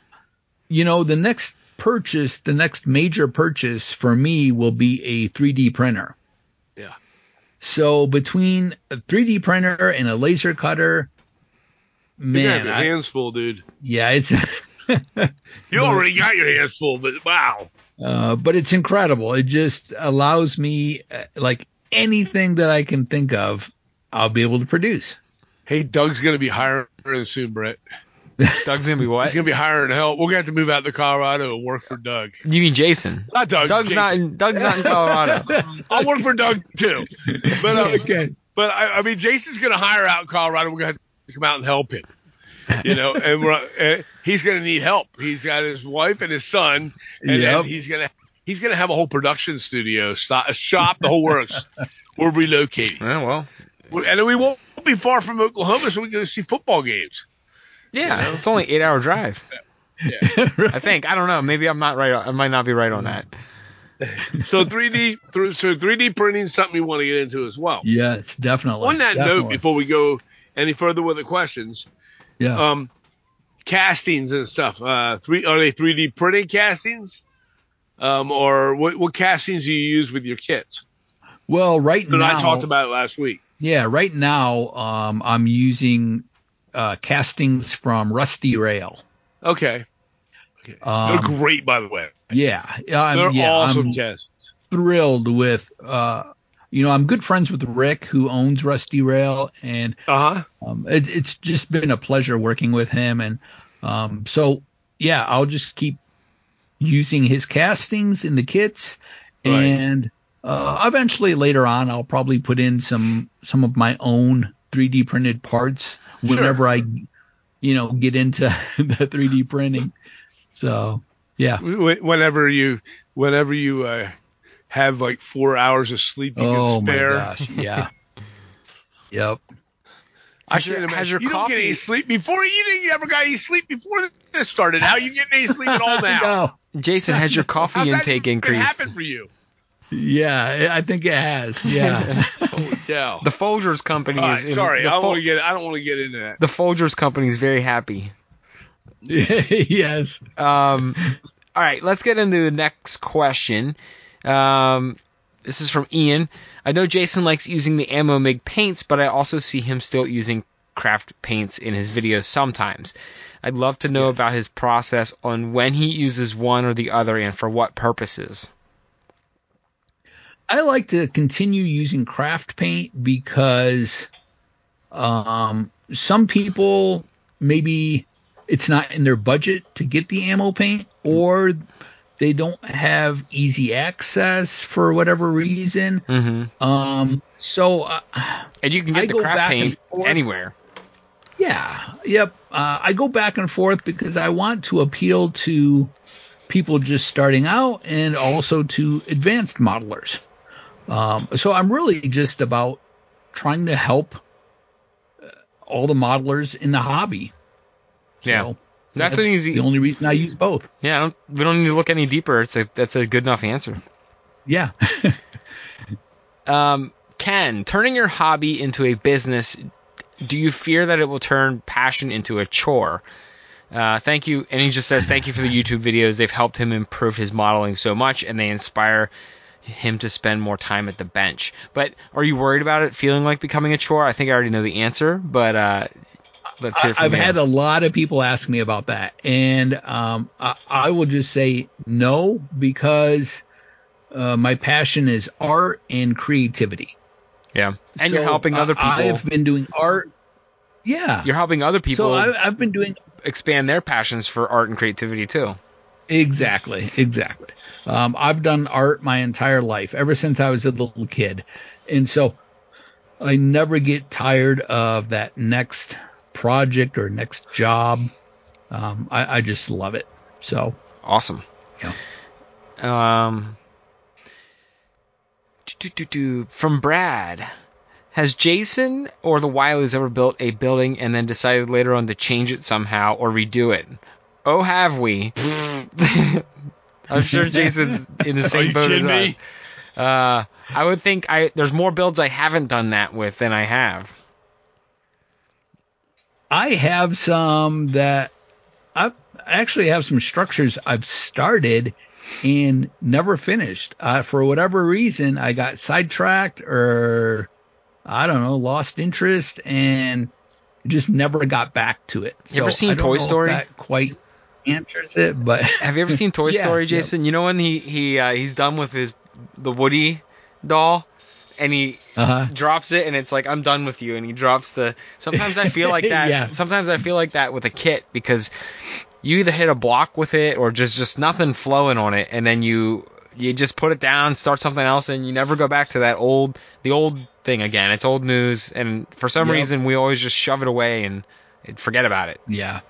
you know, the next purchase, the next major purchase for me will be a 3D printer. Yeah. So between a 3D printer and a laser cutter, man, your I- hands full, dude. yeah, it's. You already got your hands full, but wow. Uh, but it's incredible. It just allows me, uh, like anything that I can think of, I'll be able to produce. Hey, Doug's gonna be hiring soon, Brett. Doug's gonna be what? He's gonna be hiring help. We're gonna have to move out to Colorado and work for Doug. You mean Jason? Not Doug. Doug's Jason. not in. Doug's not in Colorado. I'll work for Doug too. But uh, Okay. but I, I mean, Jason's gonna hire out in Colorado. We're gonna have to come out and help him. You know, and we're, uh, he's gonna need help. He's got his wife and his son, and Yep. then he's gonna he's gonna have a whole production studio, sto- a shop, the whole works. We're relocating, Oh, well, and then we won't be far from Oklahoma, so we can go see football games. yeah, it's only eight hour drive. Yeah. I think. I don't know. Maybe I'm not right. I might not be right on that. So 3D, so 3D printing is something you want to get into as well. Yes, definitely. On that note, before we go any further with the questions, yeah. um, castings and stuff. Uh, three are they 3D printing castings, um, or what, what castings do you use with your kits? well, right That now, I talked about it last week. yeah, right now, um, I'm using uh, castings from Rusty Rail. Okay, Okay. they're Um, great, by the way. yeah, I'm, They're yeah, awesome I'm castings. thrilled with. Uh, you know, I'm good friends with Rick, who owns Rusty Rail, and Uh huh. um, it, it's just been a pleasure working with him. And um, so, yeah, I'll just keep using his castings in the kits, Right. and uh, eventually later on, I'll probably put in some some of my own 3D printed parts whenever I, you know, get into the 3D printing. So, yeah. Whenever you, whenever you uh, have like four hours of sleep you Oh can my spare. gosh, yeah. yep. I Has your- can't imagine. your you don't get any sleep before. You didn't you ever got any sleep before this started out. You getting any sleep at all now. No. Jason, has your coffee How's that intake even increased? happened for you? Yeah, I think it has. Yeah. Holy cow. The Folgers company All is right, in- sorry, I don't Fol- want to get. I don't want to get into that. the Folgers company is very happy. yes. Um, all right, let's get into the next question. Um, this is from Ian. I know Jason likes using the Ammo Mig paints, but I also see him still using craft paints in his videos sometimes. I'd love to know Yes. about his process on when he uses one or the other and for what purposes. I like to continue using craft paint because um, some people maybe it's not in their budget to get the ammo paint or they don't have easy access for whatever reason. Mm-hmm. Um, so uh, And you can I the go craft back and paint anywhere. Yeah, yep. Uh, I go back and forth because I want to appeal to people just starting out and also to advanced modelers. Um, so I'm really just about trying to help uh, all the modelers in the hobby. Yeah. So That's an easy- The only reason I use both. Yeah, I don't, we don't need to look any deeper. It's a that's a good enough answer. Yeah. Um, Ken, turning your hobby into a business, do you fear that it will turn passion into a chore? Uh, thank you. And he just says, thank you for the YouTube videos. They've helped him improve his modeling so much, and they inspire him to spend more time at the bench. But are you worried about it feeling like becoming a chore? I think I already know the answer, but uh, let's hear I, from I've you. had a lot of people ask me about that, and um, I, I will just say no because uh, my passion is art and creativity. yeah, and you're helping other uh, people. I have been doing art. Yeah. you're helping other people so I, I've been doing expand their passions for art and creativity too. exactly, exactly. Um, I've done art my entire life, ever since I was a little kid, and so I never get tired of that next project or next job. Um, I, I just love it. So Awesome. Yeah. Um. From Brad. Has Jason or the Wileys ever built a building and then decided later on to change it somehow or redo it? Oh, have we? I'm sure Jason's in the same boat as us. me? Uh, I would think I there's more builds I haven't done that with than I have. I have some that I actually have some structures I've started and never finished. Uh, for whatever reason, I got sidetracked or I don't know, lost interest and just never got back to it. You ever seen I don't Toy Story? That quite answers it, but Have you ever seen Toy Yeah, Story, yeah. Jason? You know when he he uh, he's done with his the Woody doll, and he uh-huh. drops it, and it's like I'm done with you, and he drops the. Sometimes I feel like that. Yeah. Sometimes I feel like that with a kit because you either hit a block with it or just just nothing flowing on it, and then you you just put it down, start something else, and you never go back to that old the old thing again. It's old news, and for some Yep. reason we always just shove it away and forget about it. yeah.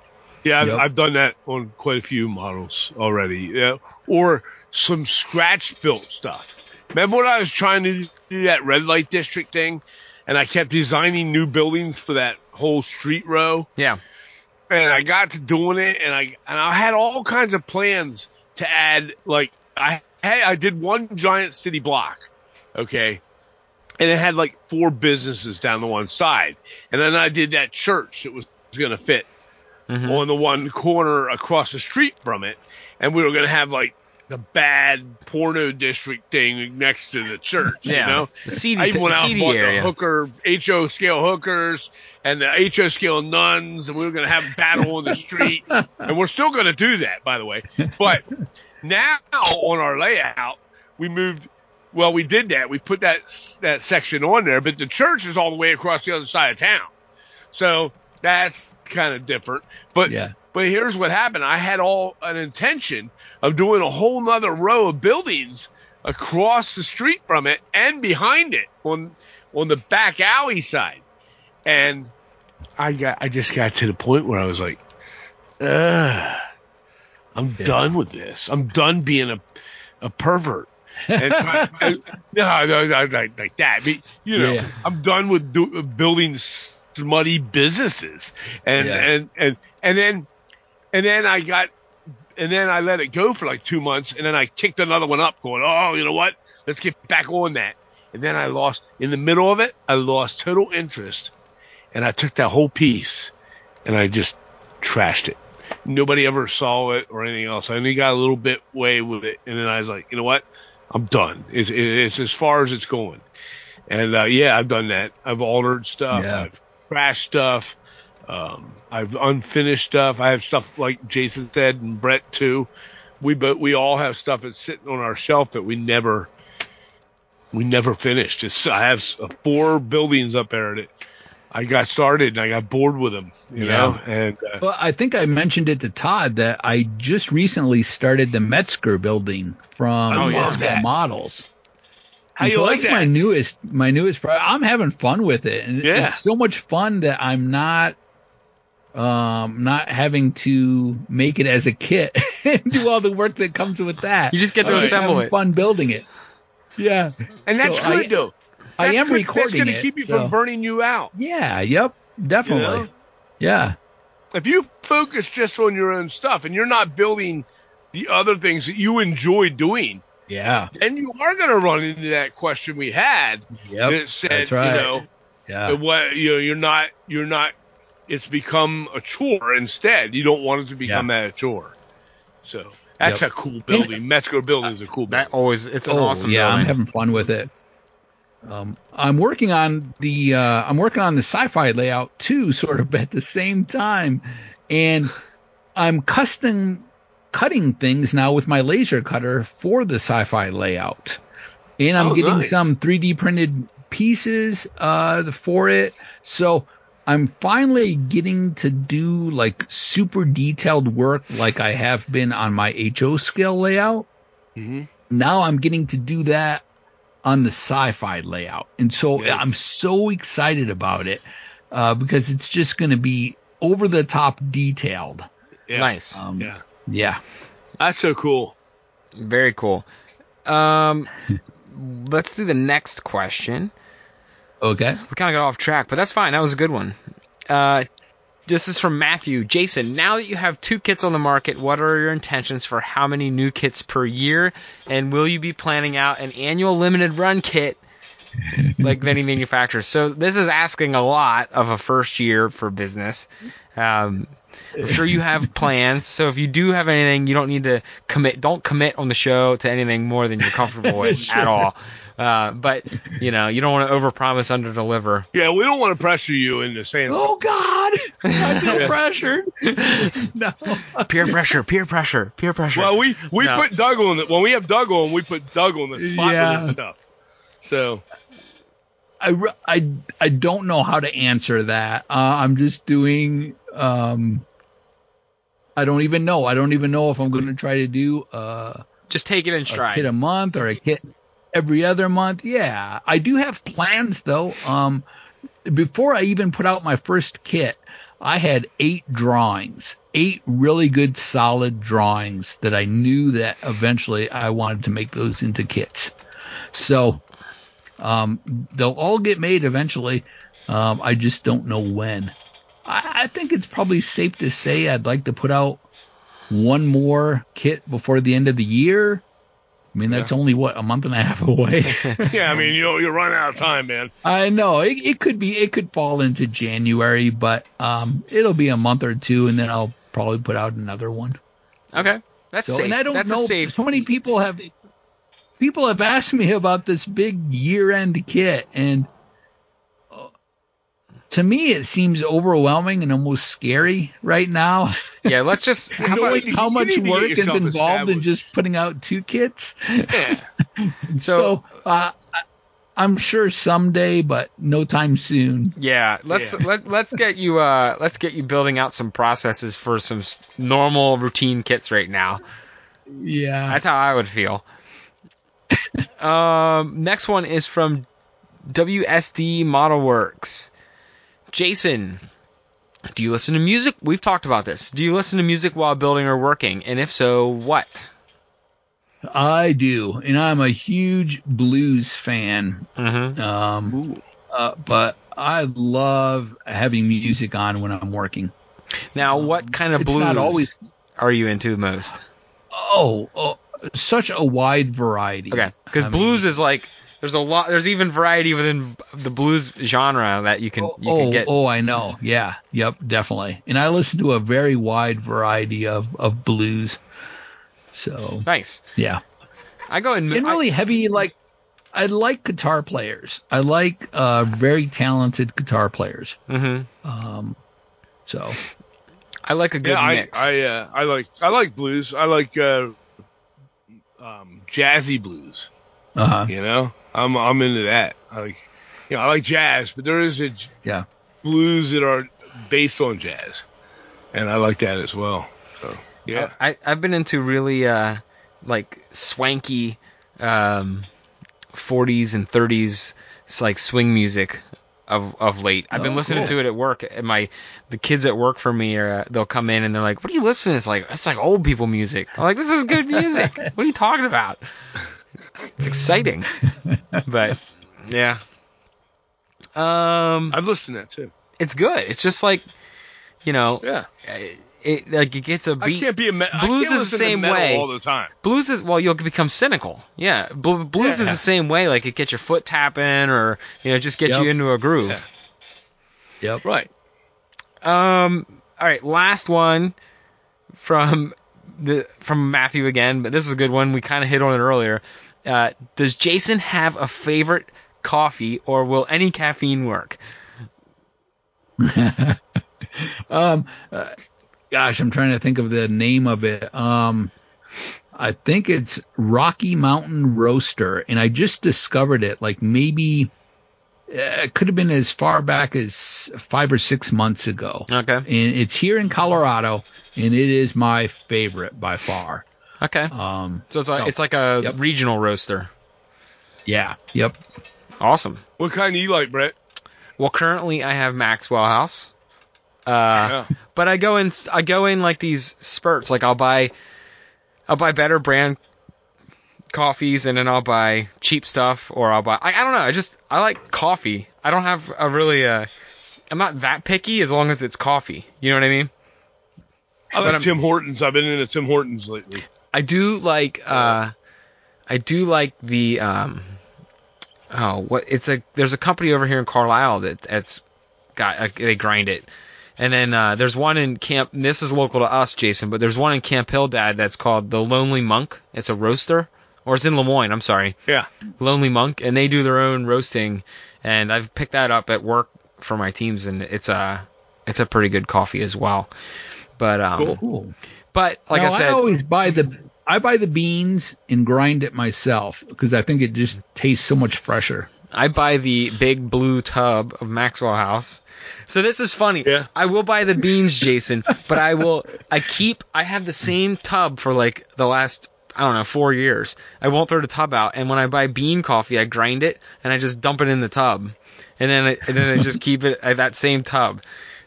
Yeah, I've, Yep. I've done that on quite a few models already. Yeah, or some scratch built stuff. Remember when I was trying to do that red light district thing, and I kept designing new buildings for that whole street row, Yeah. and I got to doing it, and I and I had all kinds of plans to add. Like I had, I did one giant city block, okay, and it had like four businesses down the one side, and then I did that church that was going to fit Mhm. on the one corner across the street from it, and we were gonna have like the bad porno district thing next to the church. Yeah. You know, The seedy, I even went out and bought area. the hooker HO scale hookers and the HO scale nuns, and we were gonna have a battle on the street, and we're still gonna do that, by the way. But now on our layout, we moved. Well, we did that. We put that that section on there, but the church is all the way across the other side of town. So that's kind of different. But Yeah. but here's what happened. I had all an intention of doing a whole nother row of buildings across the street from it and behind it on on the back alley side. And I got I just got to the point where I was like, Ugh, I'm Yeah. done with this. I'm done being a a pervert. And I- I- no, no, no, like, like that. But, you know, Yeah. I'm done with do, building smutty businesses, and Yeah. and and and then and then I got, and then I let it go for like two months, and then I kicked another one up, going, oh, you know what? Let's get back on that. And then I lost in the middle of it. I lost total interest, and I took that whole piece, and I just trashed it. Nobody ever saw it or anything else. I only got a little bit way with it, and then I was like, you know what? I'm done. It's, it's as far as it's going. And uh, yeah, I've done that. I've altered stuff. Yeah. I've crashed stuff. Um, I've unfinished stuff. I have stuff like Jason said and Brett too. We but we all have stuff that's sitting on our shelf that we never we never finished. It's, I have four buildings up there that I got started and I got bored with them, you Yeah. know. And uh, Well, I think I mentioned it to Todd that I just recently started the Metzger building from I love Metzger that. Models. How And you so like that's my newest my newest pro- I'm having fun with it. And Yeah. it's so much fun that I'm not um not having to make it as a kit and do all the work that comes with that. You just get to I'm assemble having it. fun building it. Yeah. And that's So good I- though. I am good. recording That's gonna keep you so- from burning you out. Yeah, yep. Definitely. You know? Yeah. if you focus just on your own stuff and you're not building the other things that you enjoy doing, Yeah. and you are going to run into that question we had Yep. that said, that's right. you know, yeah. what you know, you're not, you're not. It's become a chore instead. You don't want it to become that a chore. So that's Yep. a cool building. Metzger building's a cool That building. always it's an oh, awesome yeah, building. I'm having fun with it. Um, I'm working on the uh, I'm working on the sci-fi layout too, sort of at the same time, and I'm custom cutting things now with my laser cutter for the sci-fi layout, and I'm Oh, getting nice. some 3D printed pieces uh, for it. So I'm finally getting to do like super detailed work like I have been on my HO scale layout hmm now I'm getting to do that on the sci-fi layout, and so Nice. I'm so excited about it uh, because it's just going to be over the top detailed. Yeah. Nice. Um, Yeah. Yeah. That's so cool. Very cool. Um, let's do the next question. Okay. We kind of got off track, but that's fine. That was a good one. Uh, this is from Matthew. Jason, now that you have two kits on the market, what are your intentions for how many new kits per year? And will you be planning out an annual limited run kit like many manufacturers? So this is asking a lot of a first year for business. Um, I'm sure you have plans. So if you do have anything, you don't need to commit. Don't commit on the show to anything more than you're comfortable with at all. Uh, but you know, you don't want to overpromise, underdeliver. Yeah, we don't want to pressure you into saying. Oh God, I feel pressured. no. Peer pressure, peer pressure, peer pressure. Well, we we No. put Doug on it when we have Doug on. We put Doug on the spot Yeah. with this stuff. So I, I, I don't know how to answer that. Uh, I'm just doing. Um, I don't even know. I don't even know if I'm going to try to do uh, just take it in stride. a kit a month or a kit every other month. Yeah, I do have plans though. Um, before I even put out my first kit, I had eight drawings, eight really good solid drawings that I knew that eventually I wanted to make those into kits. So, um, they'll all get made eventually. Um, I just don't know when. I, I think it's probably safe to say I'd like to put out one more kit before the end of the year. I mean, that's only what a month and a half away. yeah, I mean you you're running out of time, man. I know it, it could be, it could fall into January, but um, it'll be a month or two, and then I'll probably put out another one. okay, that's So, safe. and I don't that's know. Safe So many people have people have asked me about this big year-end kit, and to me, it seems overwhelming and almost scary right now. Yeah, let's just. How Knowing about, how much need to get work is involved in just putting out two kits. Yeah. So, So- uh, I- I'm sure someday, but no time soon. yeah, let's Yeah. let let's get you uh let's get you building out some processes for some normal routine kits right now. Yeah. That's how I would feel. um, next one is from WSD Model Works. Jason, do you listen to music? We've talked about this. Do you listen to music while building or working? And if so, what? I do, and I'm a huge blues fan. Mm-hmm. Um, uh, but I love having music on when I'm working. Now, what kind of blues not always. are you into most? Oh, oh, such a wide variety. Okay, because I mean, blues is like there's a lot. There's even variety within the blues genre that you can Oh, you can oh, get. oh, I know. Yeah. Yep. Definitely. And I listen to a very wide variety of of blues. So Nice. yeah, I go in. and really heavy like. I like guitar players. I like uh, very talented guitar players. Mm-hmm. Um, so I like a good yeah, I mix. I uh, I like I like blues. I like uh, um, jazzy blues. Uh huh. You know, I'm I'm into that. I like you know I like jazz, but there is a Yeah. blues that are based on jazz, and I like that as well. So yeah, I I've been into really uh like swanky um 40s and 30s like swing music of of late. I've been Oh, listening cool. to it at work. And my the kids at work for me are uh, they'll come in and they're like, "What are you listening to?" It's like it's like old people music. I'm like, "This is good music. what are you talking about?" It's exciting. but yeah. Um I've listened to that too. it's good. It's just like you know, Yeah, it like it gets a beat. I can't be a me- I Blues can't is the same way. all the time. Blues is well, you'll become cynical. Yeah, Bl- blues is Yeah. the same way. Like it gets your foot tapping, or you know, just get Yep. you into a groove. Yeah. Yep. Right. Um. All right, last one from the from Matthew again, but this is a good one. We kind of hit on it earlier. Uh, does Jason have a favorite coffee, or will any caffeine work? Um, uh, gosh, I'm trying to think of the name of it. Um, I think it's Rocky Mountain Roaster, and I just discovered it like maybe uh, it could have been as far back as five or six months ago. Okay. And it's here in Colorado, and it is my favorite by far. Okay. Um, So it's like, oh, it's like a yep. regional roaster. yeah, yep. Awesome. What kind do you like, Brett? Well, currently I have Maxwell House. Uh, Yeah. but I go in I go in like these spurts. Like I'll buy I'll buy better brand coffees and then I'll buy cheap stuff or I'll buy I, I don't know. I just I like coffee. I don't have a really uh I'm not that picky as long as it's coffee. You know what I mean? I like Tim Hortons. I've been into Tim Hortons lately. I do like uh I do like the um oh what it's a there's a company over here in Carlisle that that's got uh, they grind it. And then uh there's one in Camp and this is local to us, Jason, but there's one in Camp Hill Dad that's called the Lonely Monk. It's a roaster or it's in Lemoyne, I'm sorry. Yeah. Lonely Monk and they do their own roasting and I've picked that up at work for my teams and it's a it's a pretty good coffee as well. But um Cool. but like Now, I said I always buy the I buy the beans and grind it myself because I think it just tastes so much fresher. I buy the big blue tub of Maxwell House. So this is funny. Yeah. I will buy the beans, Jason, but I will. I keep. I have the same tub for like the last. I don't know, four years. I won't throw the tub out, and when I buy bean coffee, I grind it and I just dump it in the tub, and then I, and then I just keep it at that same tub,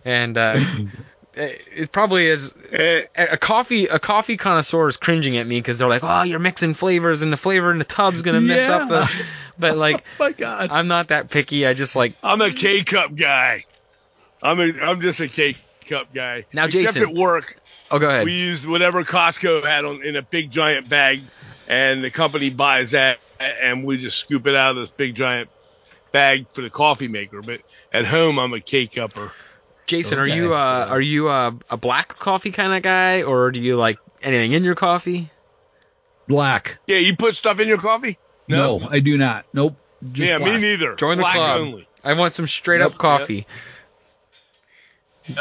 and uh, it, probably is Eh, a coffee a coffee connoisseur is cringing at me because they're like, oh, you're mixing flavors, and the flavor in the tub's gonna mess up Yeah. the. But like, Oh my God. I'm not that picky. I just like I'm a K cup guy. I'm a I'm just a K cup guy. Now, Except Jason. at work, Oh, go ahead. we use whatever Costco had on in a big giant bag, and the company buys that, and we just scoop it out of this big giant bag for the coffee maker. But at home, I'm a K cupper. Jason, are you uh, are you uh, a black coffee kind of guy, or do you like anything in your coffee? Black. Yeah, you put stuff in your coffee? No, I do not. Nope. Just yeah, black. me neither. Join the Black club. only. I want some straight Yep, up coffee.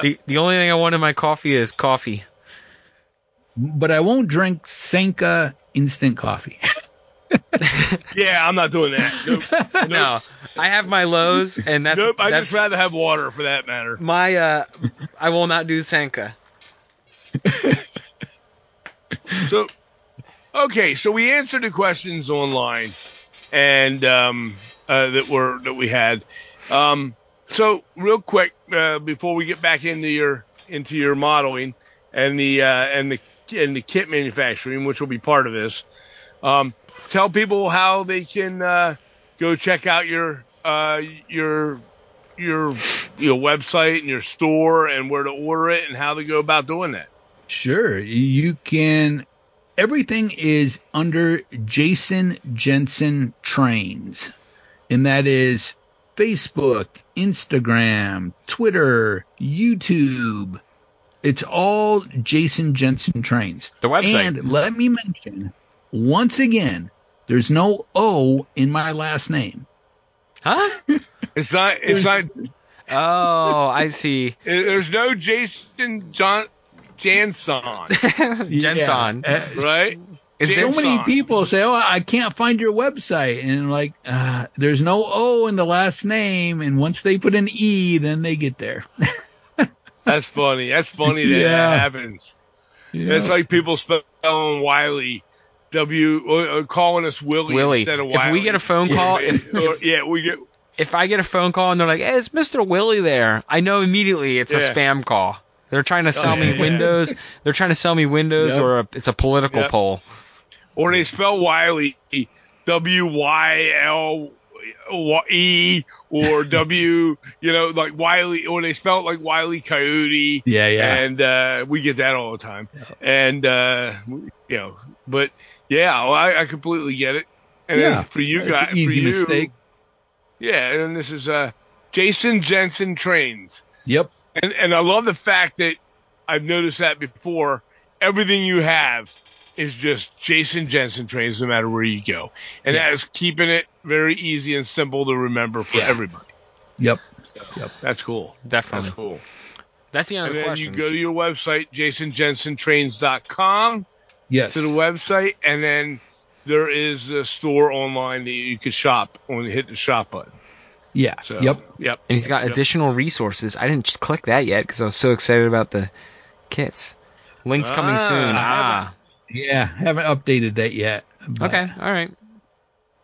The the only thing I want in my coffee is coffee. But I won't drink Sanka instant coffee. Yeah, I'm not doing that. Nope. No, I have my lows, and that's nope. I that's just rather have water for that matter. my uh. I will not do Sanka. So, okay, so we answered the questions online, and um, uh, that were that we had. Um, so, real quick uh, before we get back into your into your modeling and the uh, and the and the kit manufacturing, which will be part of this, um, tell people how they can uh, go check out your uh, your your your website and your store and where to order it and how to go about doing that. Sure. You can. Everything is under Jason Jensen Trains, and that is Facebook, Instagram, Twitter, YouTube. It's all Jason Jensen Trains. The website. And let me mention once again, there's no O in my last name. Huh? It's not. It's not. Oh, I see. There's no Jason John Janson, Jensen. Yeah, uh, right? Is so there Jensen. many people say, "Oh, I can't find your website," and like, uh, there's no O in the last name, and once they put an E, then they get there. That's funny. That's funny that Yeah. that happens. It's like people spelling Wiley, W, or, or calling us Willie, Willie. instead of If we get a phone call, Yeah, if- or- yeah, we get. if I get a phone call and they're like, "Hey, it's Mr. Willie there," I know immediately it's a spam call. They're trying to sell yeah, me yeah. Windows. They're trying to sell me Windows, Yep. or a, it's a political Yep. poll. Or they spell Wiley W Y L E or W, you know, like Wiley, or they spell it like Wiley Coyote. Yeah, yeah. And uh, we get that all the time. And, uh, you know, but yeah, well, I, I completely get it. And Yeah, for you it's an guys, easy for you, mistake. Yeah, and this is uh, Jason Jensen Trains. Yep. And and I love the fact that I've noticed that before. Everything you have is just Jason Jensen trains, no matter where you go, and Yeah. that is keeping it very easy and simple to remember for Yeah. everybody. Yep. That's cool. Definitely. That's cool. That's the end And of the then questions. you go to your website, jasonjensentrains.com, Yes. to the website, and then there is a store online that you could shop when you hit the shop button. yeah. So, Yep. yep. and he's got Yep. additional resources. I didn't click that yet because I was so excited about the kits. Links coming Ah, soon. I Ah, Yeah. Haven't updated that yet. but- okay, all right.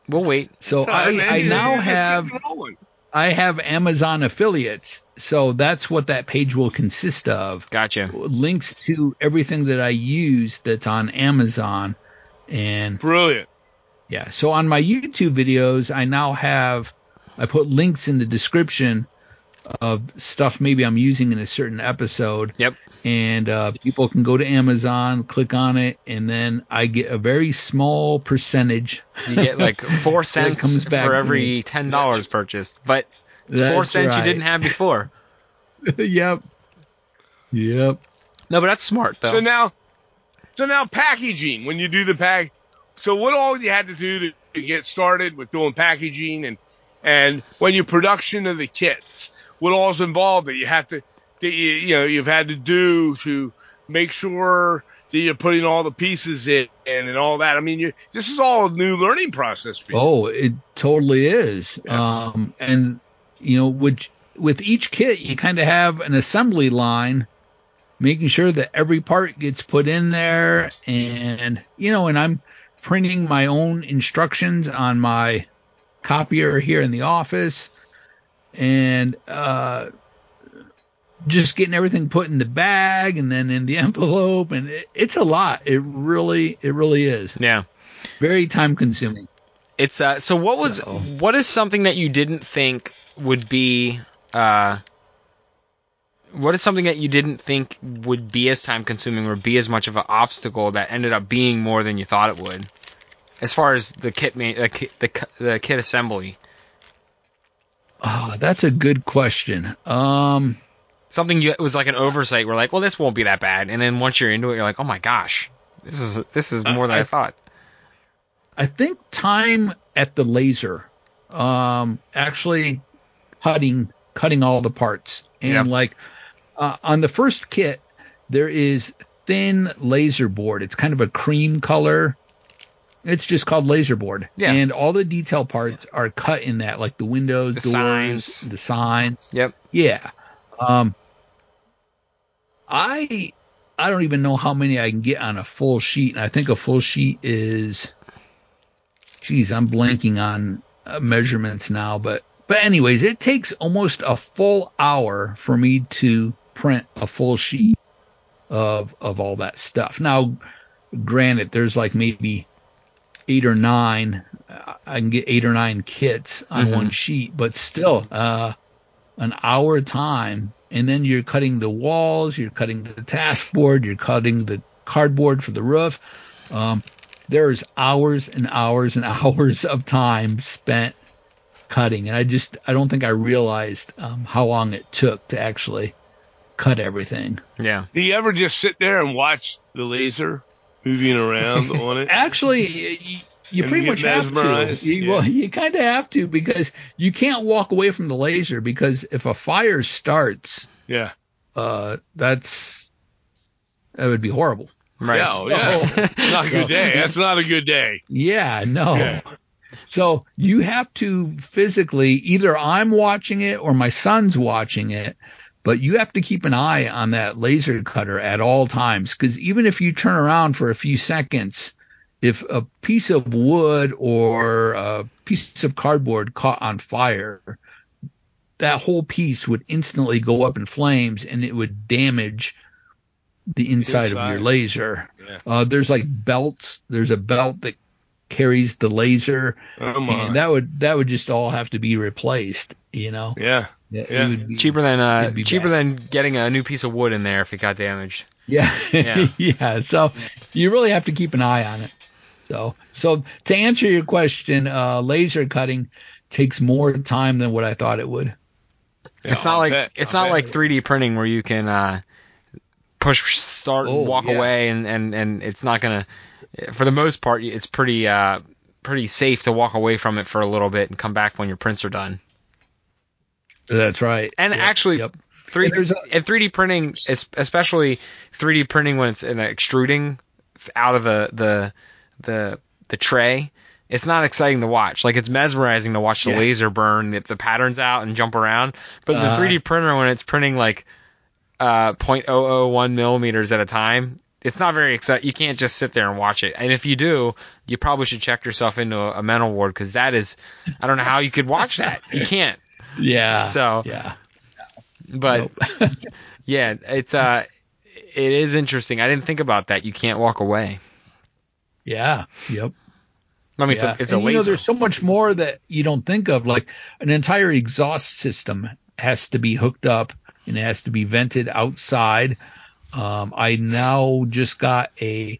We'll wait. So So, man, I, I now have getting rolling. I have Amazon affiliates. So that's what that page will consist of. Gotcha. Links to everything that I use that's on Amazon. And Brilliant. yeah, so on my YouTube videos, I now have, I put links in the description of stuff maybe I'm using in a certain episode. Yep. And uh, people can go to Amazon, click on it, and then I get a very small percentage. You get like four cents comes back for every ten dollars purchased, but it's four That's cents you didn't have before. yep. Yep. No, but that's smart though. So now, so now packaging. When you do the pack, so what all you had to do to, to get started with doing packaging and and when your production of the kits, what all's involved that you have to that you you know you've had to do to make sure that you're putting all the pieces in and, and all that. I mean, you, this is all a new learning process for you. Oh, it totally is. Yeah. Um, and you know, with with each kit, you kind of have an assembly line, making sure that every part gets put in there, and you know, and I'm printing my own instructions on my copier here in the office, and uh, just getting everything put in the bag and then in the envelope, and it, it's a lot. It really, it really is yeah. very time consuming. It's uh so what was So- what is something that you didn't think would be uh what is something that you didn't think would be as time consuming or be as much of an obstacle that ended up being more than you thought it would? As far as the kit ma- the kit, the, the kit assembly. Oh, that's a good question. Um, Something you it was like an oversight. We're like, well, this won't be that bad, and then once you're into it, you're like, oh my gosh, this is this is more than I, I- thought. I think time at the laser, um, actually cutting cutting all the parts, and Yep. like uh, on the first kit, there is thin laser board. It's kind of a cream color. It's just called laser board, Yeah. and all the detail parts are cut in that, like the windows, The doors, signs. the signs. Yep. Yeah. Um, I I don't even know how many I can get on a full sheet. And I think a full sheet is, geez, I'm blanking on uh, measurements now. But but anyways, it takes almost a full hour for me to print a full sheet of of all that stuff. Now, granted, there's like maybe eight or nine. uh, I can get eight or nine kits on Mhm. one sheet, but still, uh, an hour time, and then you're cutting the walls, you're cutting the task board, you're cutting the cardboard for the roof. Um, there's hours and hours and hours of time spent cutting, and I just I don't think I realized um, how long it took to actually cut everything. Yeah. Do you ever just sit there and watch the laser moving around on it? Actually, you, And pretty you much have to. You, Yeah. Well, you kind of have to because you can't walk away from the laser because if a fire starts, Yeah. uh, that's that would be horrible. Right. Yeah, oh, yeah. not a good day. That's not a good day. Yeah, no. Yeah. So you have to physically either I'm watching it or my son's watching it, but you have to keep an eye on that laser cutter at all times because even if you turn around for a few seconds, if a piece of wood or a piece of cardboard caught on fire, that whole piece would instantly go up in flames and it would damage the inside, of your laser. Yeah. Uh, there's like belts. There's a belt that carries the laser, Oh my. and that would that would just all have to be replaced. You know, yeah. It Yeah. would be- Cheaper than uh, be cheaper bad. than getting a new piece of wood in there if it got damaged. Yeah, Yeah. yeah. So you really have to keep an eye on it. So, so to answer your question, uh, laser cutting takes more time than what I thought it would. it's Yeah, not I like bet. it's I not bet. like 3D printing where you can uh, push start Oh, and walk yeah. away and, and, and it's not gonna. For the most part, it's pretty uh pretty safe to walk away from it for a little bit and come back when your prints are done. That's right. And Yep, actually, yep. 3D And a- and 3D printing, especially 3D printing when it's in extruding out of the the the the tray, it's not exciting to watch. Like it's mesmerizing to watch the Yeah. laser burn the, the patterns out and jump around. But Uh-huh. the 3D printer when it's printing like uh 0.001 millimeters at a time. It's not very exciting. You can't just sit there and watch it. And if you do, you probably should check yourself into a, a mental ward because that is, I don't know how you could watch that. You can't. yeah. So- yeah. But yeah, it's uh, it is interesting. I didn't think about that. You can't walk away. Yeah. Yep. I mean, yeah. it's a, it's a and, you know, there's so much more that you don't think of. Like an entire exhaust system has to be hooked up and it has to be vented outside. Um, I now just got a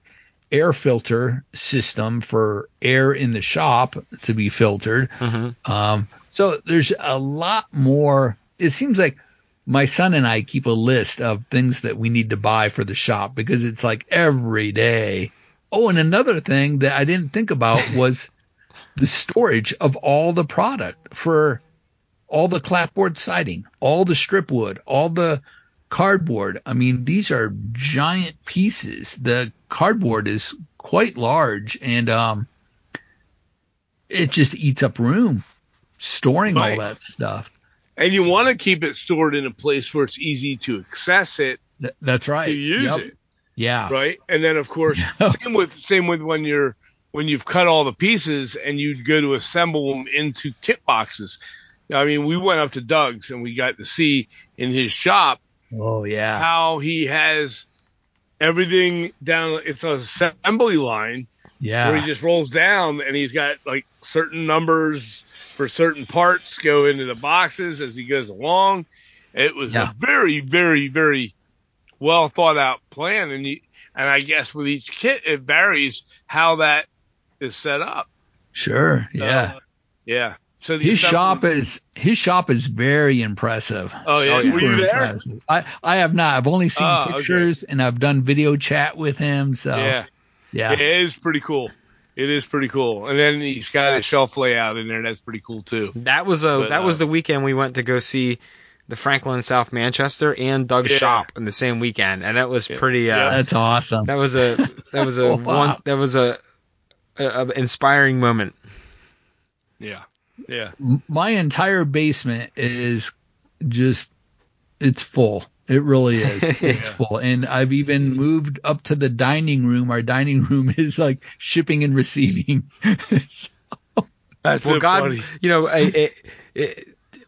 air filter system for air in the shop to be filtered. Mhm. Um, so there's a lot more. It seems like my son and I keep a list of things that we need to buy for the shop because it's like every day. Oh, and another thing that I didn't think about was the storage of all the product for all the clapboard siding, all the strip wood, all the cardboard. I mean, these are giant pieces. The cardboard is quite large and um it just eats up room storing Right. all that stuff. And you want to keep it stored in a place where it's easy to access it Th- that's right. to use Yep. it, Yeah. right? And then of course, same with same with when you're when you've cut all the pieces and you go to assemble them into kit boxes. I mean, we went up to Doug's and we got to see in his shop Oh yeah. how he has everything down. It's an assembly line Yeah. where he just rolls down and he's got like certain numbers for certain parts go into the boxes as he goes along. It was Yeah. a very, very, very well thought out plan, and you, and I guess with each kit it varies how that is set up. Sure. Yeah. Uh, yeah. So his assembly- shop is his shop is very impressive. Oh, yeah. Yeah. Were you there? impressive. I I have not. I've only seen Oh, okay. pictures and I've done video chat with him. So Yeah. yeah. It is pretty cool. It is pretty cool. And then he's got a shelf layout in there. That's pretty cool too. that was a But, that was uh, the weekend we went to go see the Franklin South Manchester and Doug's Yeah. shop in the same weekend, and that was pretty. Uh, Yeah. That's awesome. That was a that was a wow. one that was a, a, a inspiring moment. Yeah. Yeah. My entire basement is just it's full. It really is. It's Yeah. full. And I've even moved up to the dining room. Our dining room is like shipping and receiving. That's Well, so God, funny. you know, I, I, I,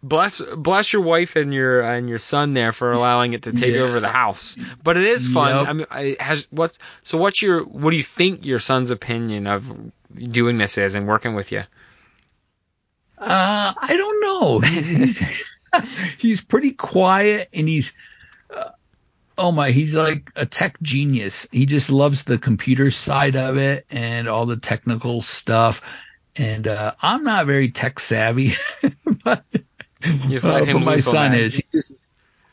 bless bless your wife and your and your son there for allowing it to take Yeah. over the house. But it is fun. Yep. I mean, I, has what's so what's your what do you think your son's opinion of doing this is and working with you? Uh, I don't know. He's, he's, pretty quiet and he's uh, oh my he's like a tech genius he just loves the computer side of it and all the technical stuff and uh, i'm not very tech savvy but, Just uh, let him but my loose on son that. is he just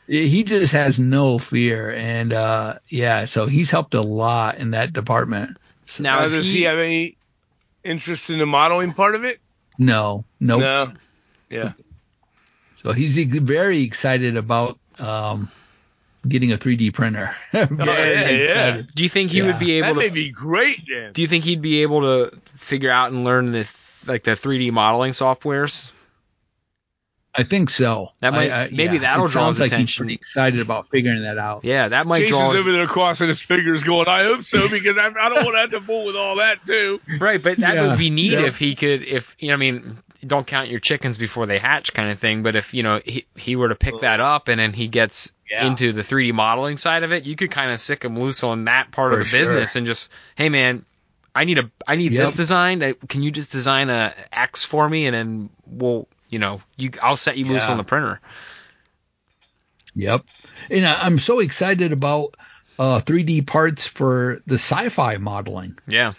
he just has no fear and uh yeah so he's helped a lot in that department So- Now, Now, does he- he have any interest in the modeling part of it? no nope. No. Yeah. So he's very excited about um, getting a 3D printer. Very Oh, yeah, yeah. excited. Do you think he Yeah. would be able That to? may be great, then. Do you think he'd be able to figure out and learn the like the 3D modeling softwares? I think so. That might- I- I- maybe yeah. that'll it draw sounds his like attention. he's pretty excited about figuring that out. Yeah, that might Jason's draw. his- over there crossing his fingers, going, "I hope so," because I, I don't want to have to fool with all that too. Right, but that Yeah, would be neat yeah. if he could, if you know, I mean, don't count your chickens before they hatch, kind of thing. But if you know he, he were to pick that up and then he gets Yeah. into the 3D modeling side of it, you could kind of sick him loose on that part For of the sure. business and just, hey man, I need a, I need this Yep. designed. I, can you just design a X for me and then we'll, you know, you, I'll set you loose on the printer. Yep. And I, I'm so excited about uh, 3D parts for the sci-fi modeling. Yeah,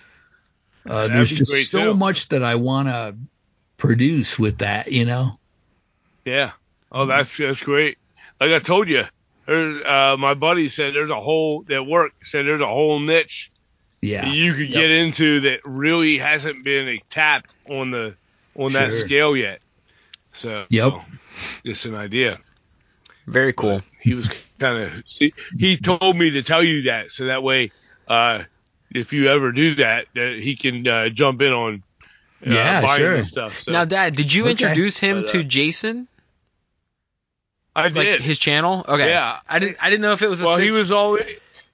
Uh, there's just so too. much that I want to produce with that, you know. Yeah. Oh, that's that's great. Like I told you, uh, my buddy said there's a whole that work said there's a whole niche Yeah. that you could Yep. get into that really hasn't been tapped on the on that scale yet. So Yep. just an idea. very cool. He was kind of he told me to tell you that so that way uh, if you ever do that, that he can uh, jump in on uh, Yeah, buying sure. this stuff. So Now, Dad, did you Okay. introduce him But, uh, to Jason, I like did. his channel? Okay. Yeah. I didn't. I didn't know if it was a well, sit- he was always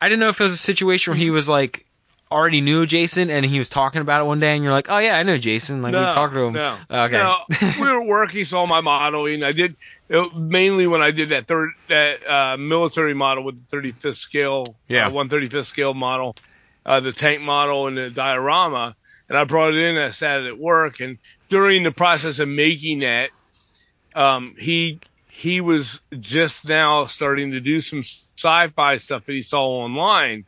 I didn't know if it was a situation where he was like already knew Jason and he was talking about it one day and you're like, oh yeah, I know Jason. Like we talked to him. No, Okay. No, we were working. work. He saw my modeling. I did it, mainly when I did that third that uh, military model with the 35th scale, Yeah. uh, 135th scale model, uh, the tank model and the diorama. And I brought it in. I sat it at work, and during the process of making that, um, he he was just now starting to do some sci-fi stuff that he saw online.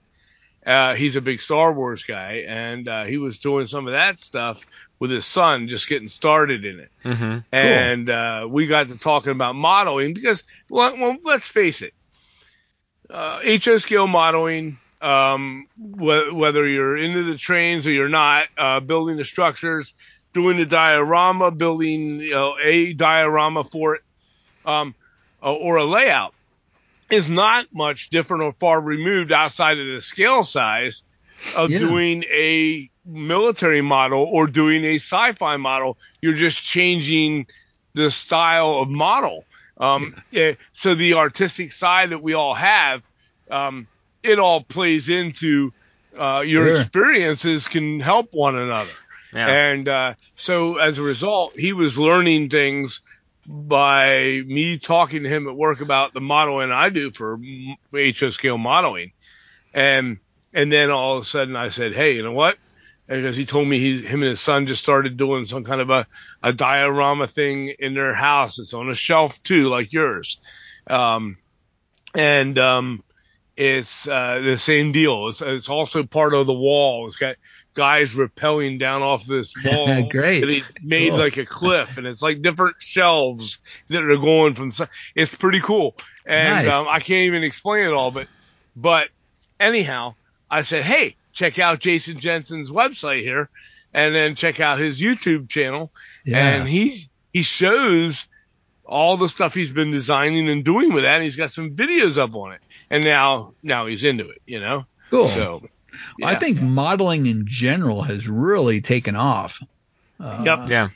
Uh, he's a big Star Wars guy, and uh, he was doing some of that stuff with his son, just getting started in it. hmm And uh, we got to talking about modeling because, well, well let's face it, uh, HO scale modeling, um, wh- whether you're into the trains or you're not, uh, building the structures, doing the diorama, building you know, a diorama for it, um, uh, or a layout is not much different or far removed outside of the scale size of Yeah. doing a military model or doing a sci-fi model. You're just changing the style of model. Um, yeah, so the artistic side that we all have, um, it all plays into uh, your Sure. experiences can help one another. Yeah. And uh, so as a result, he was learning things by me talking to him at work about the modeling I do for scale modeling. And and then all of a sudden I said, hey, you know what? Because he told me he, him and his son just started doing some kind of a, a diorama thing in their house. It's on a shelf too, like yours. Um, and um, it's uh, the same deal. It's, it's also part of the wall. It's got guys rappelling down off this wall Great. that he made Cool. like a cliff, and it's like different shelves that are going from. It's pretty cool, and Nice. um, I can't even explain it all. But but anyhow, I said, hey, check out Jason Jensen's website here, and then check out his YouTube channel, Yeah. and he he shows all the stuff he's been designing and doing with that. And he's got some videos up on it, and now now he's into it, you know. cool. So I yeah. think modeling in general has really taken off. Uh, Yep. yeah.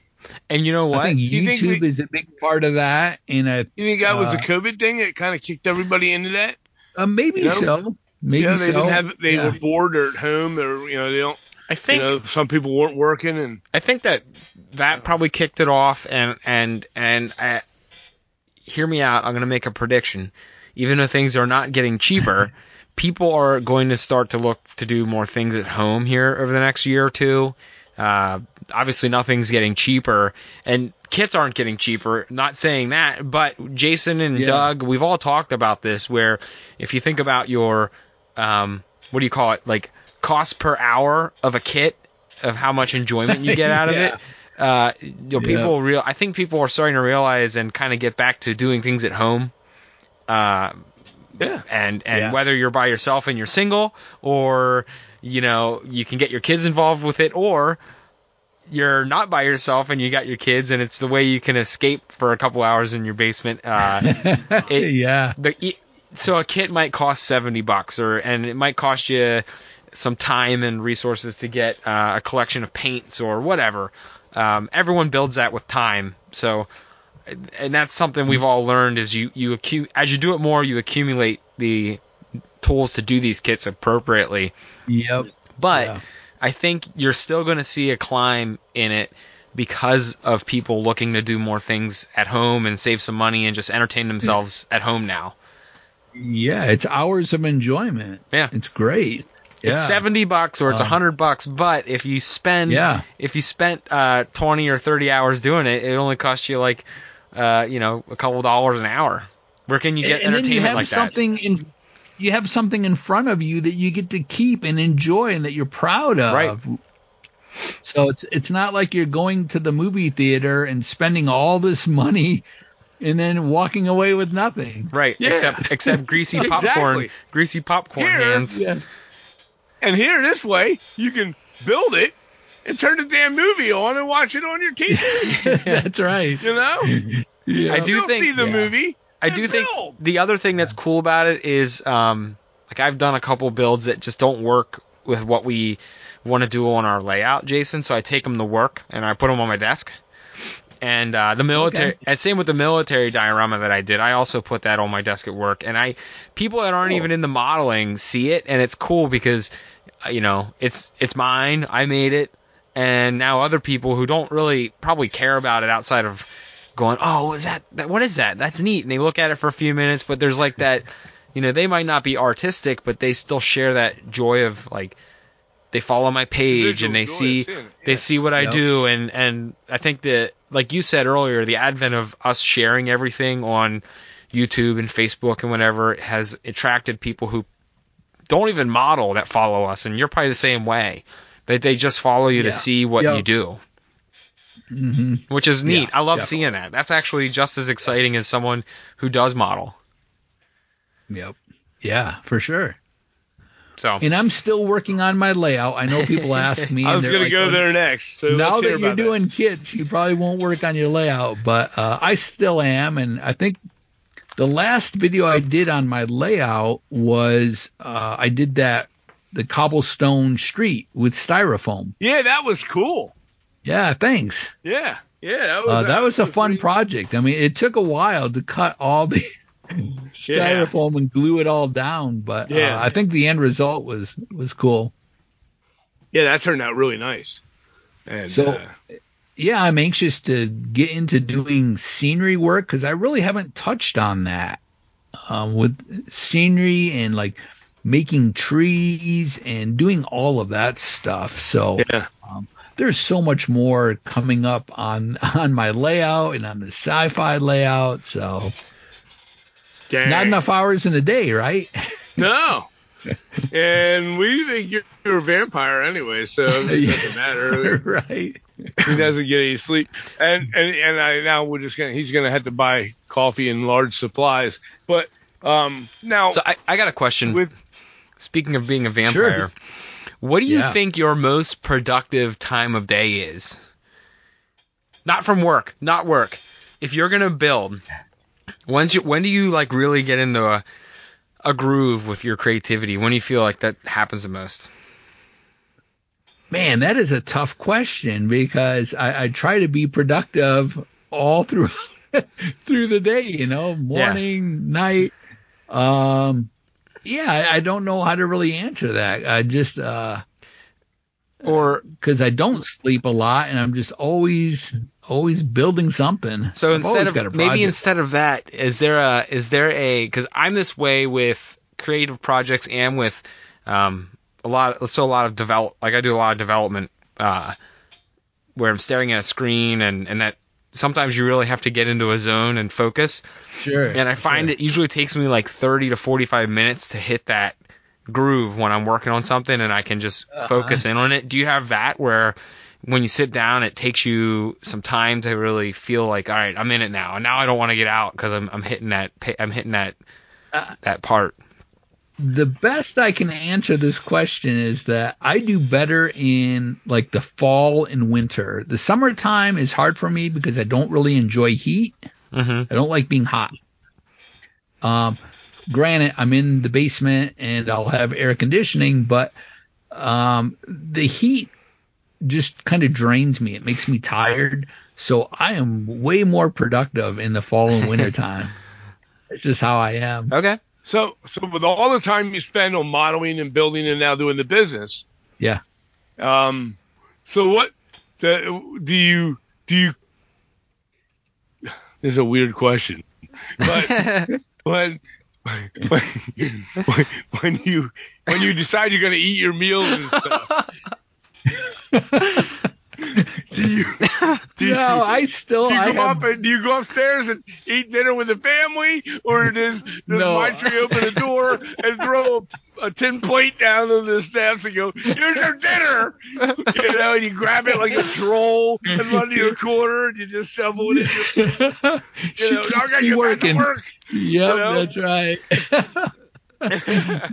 And you know what? I think You think YouTube we- is a big part of that, and I, you think that was the uh, COVID thing that kind of kicked everybody into that? uh, maybe You know? so. Maybe yeah, they so. didn't have they Yeah. were bored or at home or you know they don't I you think know some people weren't working and I think that that probably kicked it off, and and and uh, hear me out. I'm going to make a prediction. Even though things are not getting cheaper, people are going to start to look to do more things at home here over the next year or two. Uh, obviously nothing's getting cheaper and kits aren't getting cheaper not saying that but jason and Yeah. doug we've all talked about this where if you think about your um what do you call it like cost per hour of a kit of how much enjoyment you get out of Yeah. it uh you know, Yeah. people real i think people are starting to realize and kind of get back to doing things at home uh Yeah. and and Yeah. whether you're by yourself and you're single or you know you can get your kids involved with it or you're not by yourself and you got your kids and it's the way you can escape for a couple hours in your basement uh It- yeah. the so a kit might cost 70 bucks or and it might cost you some time and resources to get uh, a collection of paints or whatever um, everyone builds that with time so and that's something we've all learned is you you accu- as you do it more you accumulate the tools to do these kits appropriately Yep. but Yeah. I think you're still going to see a climb in it because of people looking to do more things at home and save some money and just entertain themselves at home now. Yeah. It's hours of enjoyment. Yeah. It's great. Yeah. It's 70 bucks or it's a Um, 100 bucks, but if you spend Yeah. if you spent uh 20 or 30 hours doing it, it only costs you like uh you know, a couple dollars an hour. Where can you get and then you have like that? something in you have something in front of you that you get to keep and enjoy and that you're proud of. Right. So it's it's not like you're going to the movie theater and spending all this money and then walking away with nothing. Right, Yeah. except except greasy popcorn, Exactly. greasy popcorn Here- hands. Yeah. And here, this way, you can build it and turn the damn movie on and watch it on your TV. That's right. You know? Yeah. I do You'll think- see the yeah. movie. I do think build. the other thing that's cool about it is um like I've done a couple builds that just don't work with what we want to do on our layout, Jason. So I take them to work and I put them on my desk. And uh, the military, Okay. and same with the military diorama that I did. I also put that on my desk at work. And I, people that aren't Cool. even the modeling see it, and it's cool because, uh, you know, it's it's mine. I made it, and now other people who don't really probably care about it outside of going, oh, is that, that what is that? That's neat. And they look at it for a few minutes, but there's like that, you know, they might not be artistic, but they still share that joy of like they follow my page Visual and they see seeing they yeah. see what I do and and I think that like you said earlier, the advent of us sharing everything on YouTube and Facebook and whatever has attracted people who don't even model that follow us, and you're probably the same way. They they just follow you Yeah. to see what Yep. you do, hmm which is neat. Yeah, I love definitely. seeing that. That's actually just as exciting as someone who does model. Yep. Yeah, for sure. So And I'm still working on my layout. I know people ask me. I and was they're going like, to go "Well, there next. So now that you're about doing kits, you probably won't work on your layout, but uh, I still am. And I think the last video I did on my layout was uh, I did that the cobblestone street with styrofoam. Yeah, that was cool. Yeah, thanks. Yeah, yeah, that was Uh, that was a fun pretty- project. I mean, it took a while to cut all the styrofoam and glue it all down, but Yeah. uh, I think the end result was was cool. Yeah, that turned out really nice. And So- uh, yeah, I'm anxious to get into doing scenery work because I really haven't touched on that um, with scenery and like making trees and doing all of that stuff. So yeah, there's so much more coming up on on my layout and on the sci-fi layout. So Dang. not enough hours in a day, right? No. and we think you're, you're a vampire anyway, so it doesn't matter. right. He doesn't get any sleep, and and and I now we're just gonna he's gonna have to buy coffee in large supplies. But um now so I, I got a question. with Speaking of being a vampire, what do you Yeah. think your most productive time of day is? Not from work, not work. If you're gonna build, when you, when do you like really get into a a groove with your creativity? When do you feel like that happens the most? Man, that is a tough question because I, I try to be productive all through through the day, you know, morning, night. Um, yeah, I, I don't know how to really answer that. I just uh, Or because I don't sleep a lot and I'm just always always building something. So I've instead of maybe instead of that, is there a is there a because I'm this way with creative projects and with um a lot so a lot of develop like I do a lot of development uh where I'm staring at a screen and and that sometimes you really have to get into a zone and focus. Sure. And I find it usually takes me like 30 to 45 minutes to hit that groove when I'm working on something and I can just Uh-huh. focus in on it. Do you have that where when you sit down, it takes you some time to really feel like, all right, I'm in it now, and now I don't want to get out because I'm I'm hitting that I'm hitting that Uh, that part. The best I can answer this question is that I do better in like the fall and winter. The summertime is hard for me because I don't really enjoy heat. hmm I don't like being hot. Um, granted, I'm in the basement and I'll have air conditioning, but um, the heat just kind of drains me. It makes me tired. So I am way more productive in the fall and winter time. It's just how I am. Okay. So, so with all the time you spend on modeling and building and now doing the business, Yeah. um, so what the, do you do you? This is a weird question, but when when, when when you when you decide you're going to eat your meals and stuff, do you do you, No, I still do you I go have up and do you go upstairs and eat dinner with the family, or does does No. Maitri open the door and throw a, a tin plate down on the steps and go, "Here's your dinner," you know, and you grab it like a troll and run to your corner and you just shovel it in. Your, she you know, keeps I me get back to working. work. Yep, you know? that's right.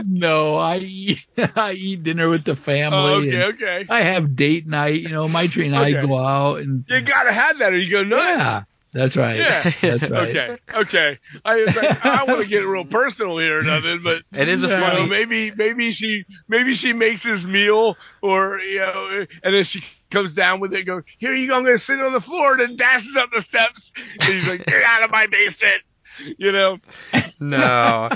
no, I eat I eat dinner with the family. Oh, okay, okay. I have date night. You know, my tree and I go out and You gotta have that, or you go nuts. yeah, that's right. Yeah. that's right. Okay, okay. I was like, I want to get real personal here or nothing, but It is a Yeah. you know, maybe maybe she maybe she makes his meal or you know and then she comes down with it and goes, Here you go, I'm gonna sit on the floor and then dashes up the steps and he's like, Get out of my basement you know. No.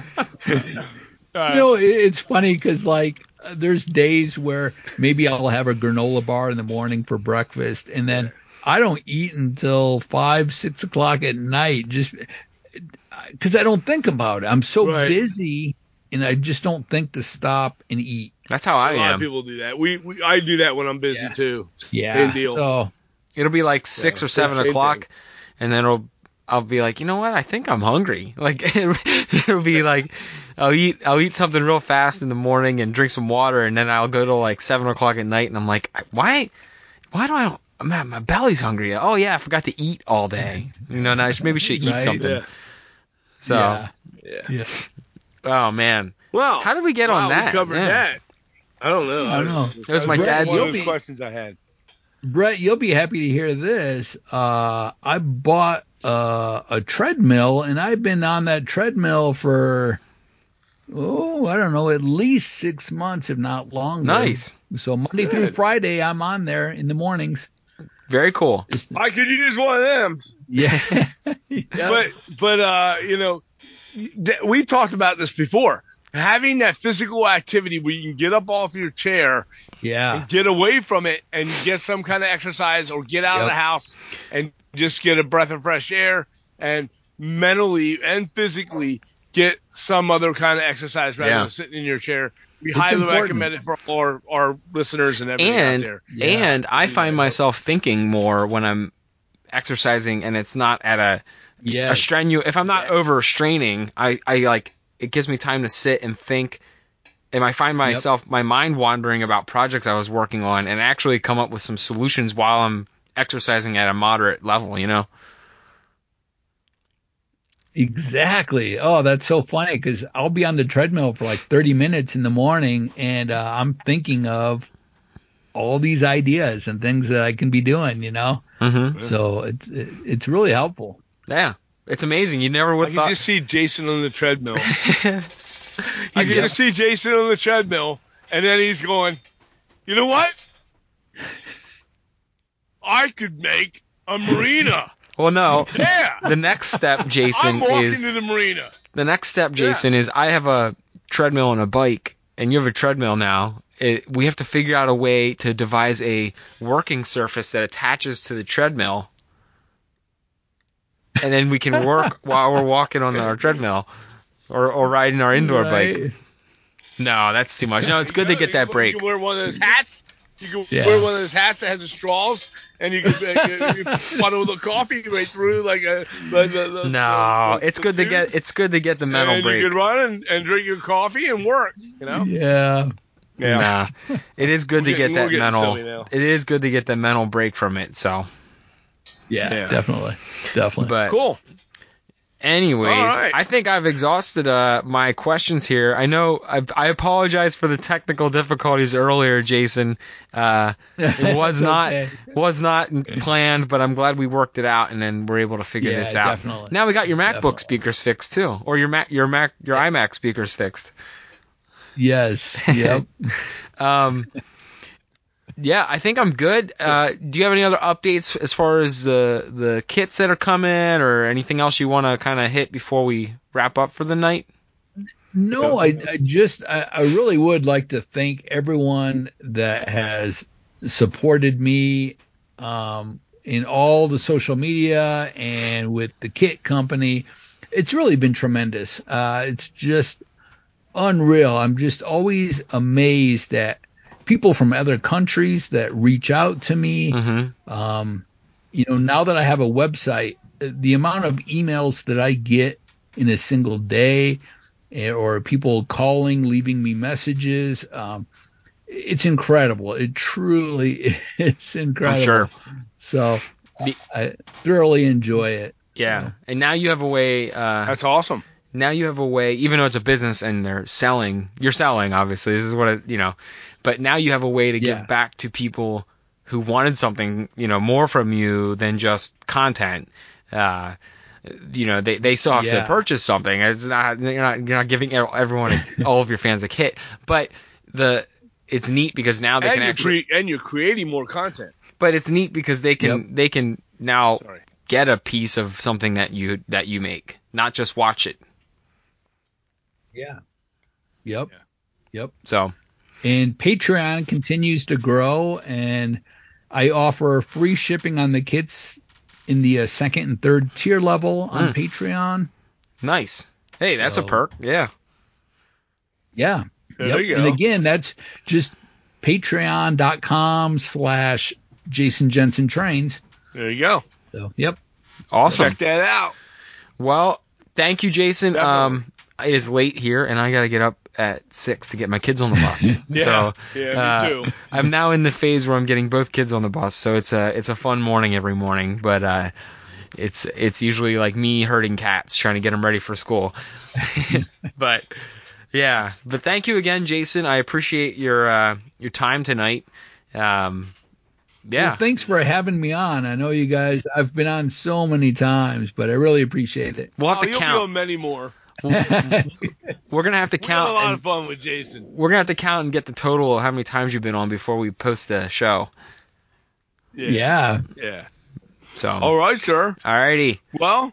Uh, You know, it's funny because like uh, there's days where maybe I'll have a granola bar in the morning for breakfast, and then I don't eat until five, six o'clock at night, just because I don't think about it. I'm so Right. busy, and I just don't think to stop and eat. That's how I a am. A lot of people do that. We, we I do that when I'm busy Yeah. too. Yeah. Same deal. So It'll be like six Yeah, or seven o'clock, thing. and then it'll I'll be like, you know what? I think I'm hungry. Like it'll be like I'll eat I'll eat something real fast in the morning and drink some water, and then I'll go to like seven o'clock at night, and I'm like, why why do I? Man, my belly's hungry. Oh yeah, I forgot to eat all day. You know, and I should, maybe should eat Right. something. Yeah. So, yeah, Yeah. yeah. oh man, Well, How did we get on that? We covered Yeah. that. I don't know. I don't know. It was my That dad's- one of those questions I had. Brett, you'll be happy to hear this. Uh, I bought uh, a treadmill, and I've been on that treadmill for oh, I don't know, at least six months, if not longer. Nice. So Monday through Friday, I'm on there in the mornings. very cool. Just- I could use one of them. yeah, Yeah. But but uh, you know, th- we talked about this before. Having that physical activity where you can get up off your chair yeah, and get away from it and get some kind of exercise or get out of the house and just get a breath of fresh air and mentally and physically get some other kind of exercise rather Yeah. than sitting in your chair. We It's highly important. recommend it for our, our listeners and everything out there. Yeah. and I Yeah. find myself thinking more when I'm exercising, and it's not at a yes. a strenu if I'm not Yes. overstraining, I, I like it gives me time to sit and think and I find myself my mind wandering about projects I was working on and actually come up with some solutions while I'm exercising at a moderate level, you know? Exactly. Oh, that's so funny because I'll be on the treadmill for like 30 minutes in the morning, and uh, I'm thinking of all these ideas and things that I can be doing. You know, Mm-hmm. so it's it's really helpful. Yeah. It's amazing. You never I would can thought just see Jason on the treadmill. I He's can gonna- just see Jason on the treadmill, and then he's going, you know what? I could make a marina. Well no. Yeah. The next step, I'm Jason, walking is to the marina. the next step, Jason, is I have a treadmill and a bike, and you have a treadmill now. It, we have to figure out a way to devise a working surface that attaches to the treadmill, and then we can work while we're walking on our treadmill or, or riding our indoor Right? bike. No, that's too much. No, it's good to get that You break. can wear one of those hats You can Yeah. wear one of those hats that has the straws, and you can, uh, you can funnel the coffee right through like a. The, the, the, No, the- it's the good to get it's good to get the mental and break. You can run and, and drink your coffee and work. You know. Yeah. Yeah. Nah, it is good We're to getting- get that mental. It is good to get the mental break from it. So, Yeah, Yeah. definitely. Definitely. but Cool. anyways, All right. I think I've exhausted uh, my questions here. I know I, I apologize for the technical difficulties earlier, Jason. Uh, it was not okay. was not planned, but I'm glad we worked it out and then we're able to figure Yeah, this out. definitely. Now we got your MacBook Definitely. speakers fixed too, or your Mac your Mac your iMac speakers fixed. Yes. Yep. Um, yeah, I think I'm good. Uh, do you have any other updates as far as the the kits that are coming, or anything else you want to kind of hit before we wrap up for the night? No, I, I just I, I really would like to thank everyone that has supported me um, in all the social media and with the kit company. It's really been tremendous. Uh, it's just unreal. I'm just always amazed at people from other countries that reach out to me. Mm-hmm. Um, you know, now that I have a website, uh, the amount of emails that I get in a single day, eh, or people calling, leaving me messages, um, it's incredible. It truly is incredible. sure. So The- I thoroughly enjoy it. Yeah, So, and now you have a way. Uh, That's awesome. now you have a way, even though it's a business and they're selling, you're selling. Obviously, this is what it, you know. But now you have a way to Yeah. give back to people who wanted something, you know, more from you than just content. Uh, you know, they they still have to purchase something. It's not you're not you're not giving everyone all of your fans a kit, but the it's neat because now they And can you're, actually. cre- and you're creating more content. but it's neat because they can Yep. they can now Sorry. get a piece of something that you that you make, not just watch it. yeah. Yep. Yep. So And Patreon continues to grow, and I offer free shipping on the kits in the uh, second and third tier level on Mm. Patreon. nice. Hey, that's a perk. Yeah. Yeah. There Yep. you go. And again, that's just patreon.com slash Jason Jensen Trains. There you go. So, yep. Awesome. Check that out. Well, thank you, Jason. Definitely. Um, it is late here, and I got to get up at six to get my kids on the bus. Yeah. So yeah, me uh, too. I'm now in the phase where I'm getting both kids on the bus, so it's a it's a fun morning every morning. But uh, it's it's usually like me herding cats, trying to get them ready for school. but yeah, but thank you again, Jason. I appreciate your uh, your time tonight. Um, yeah. Well, thanks for having me on. I know you guys, I've been on so many times, but I really appreciate it. We'll have oh, to you'll be count. on many more. We're gonna have to We had count. a lot and- of fun with Jason. We're gonna have to count and get the total of how many times you've been on before we post the show. Yeah. yeah. Yeah. So, All right, sir. All righty. Well,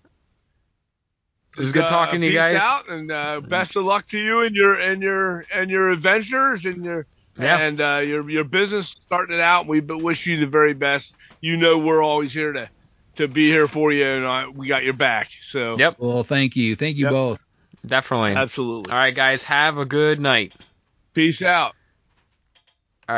it was good uh, talking to you peace guys. out, and uh, best of luck to you and your and your and your adventures and your Yeah. and uh, your your business starting it out. We wish you the very best. You know we're always here to to be here for you, and uh, we got your back. So Yep, Well, thank you. Thank you Yep. both. Definitely. absolutely. All right, guys, have a good night. Peace out.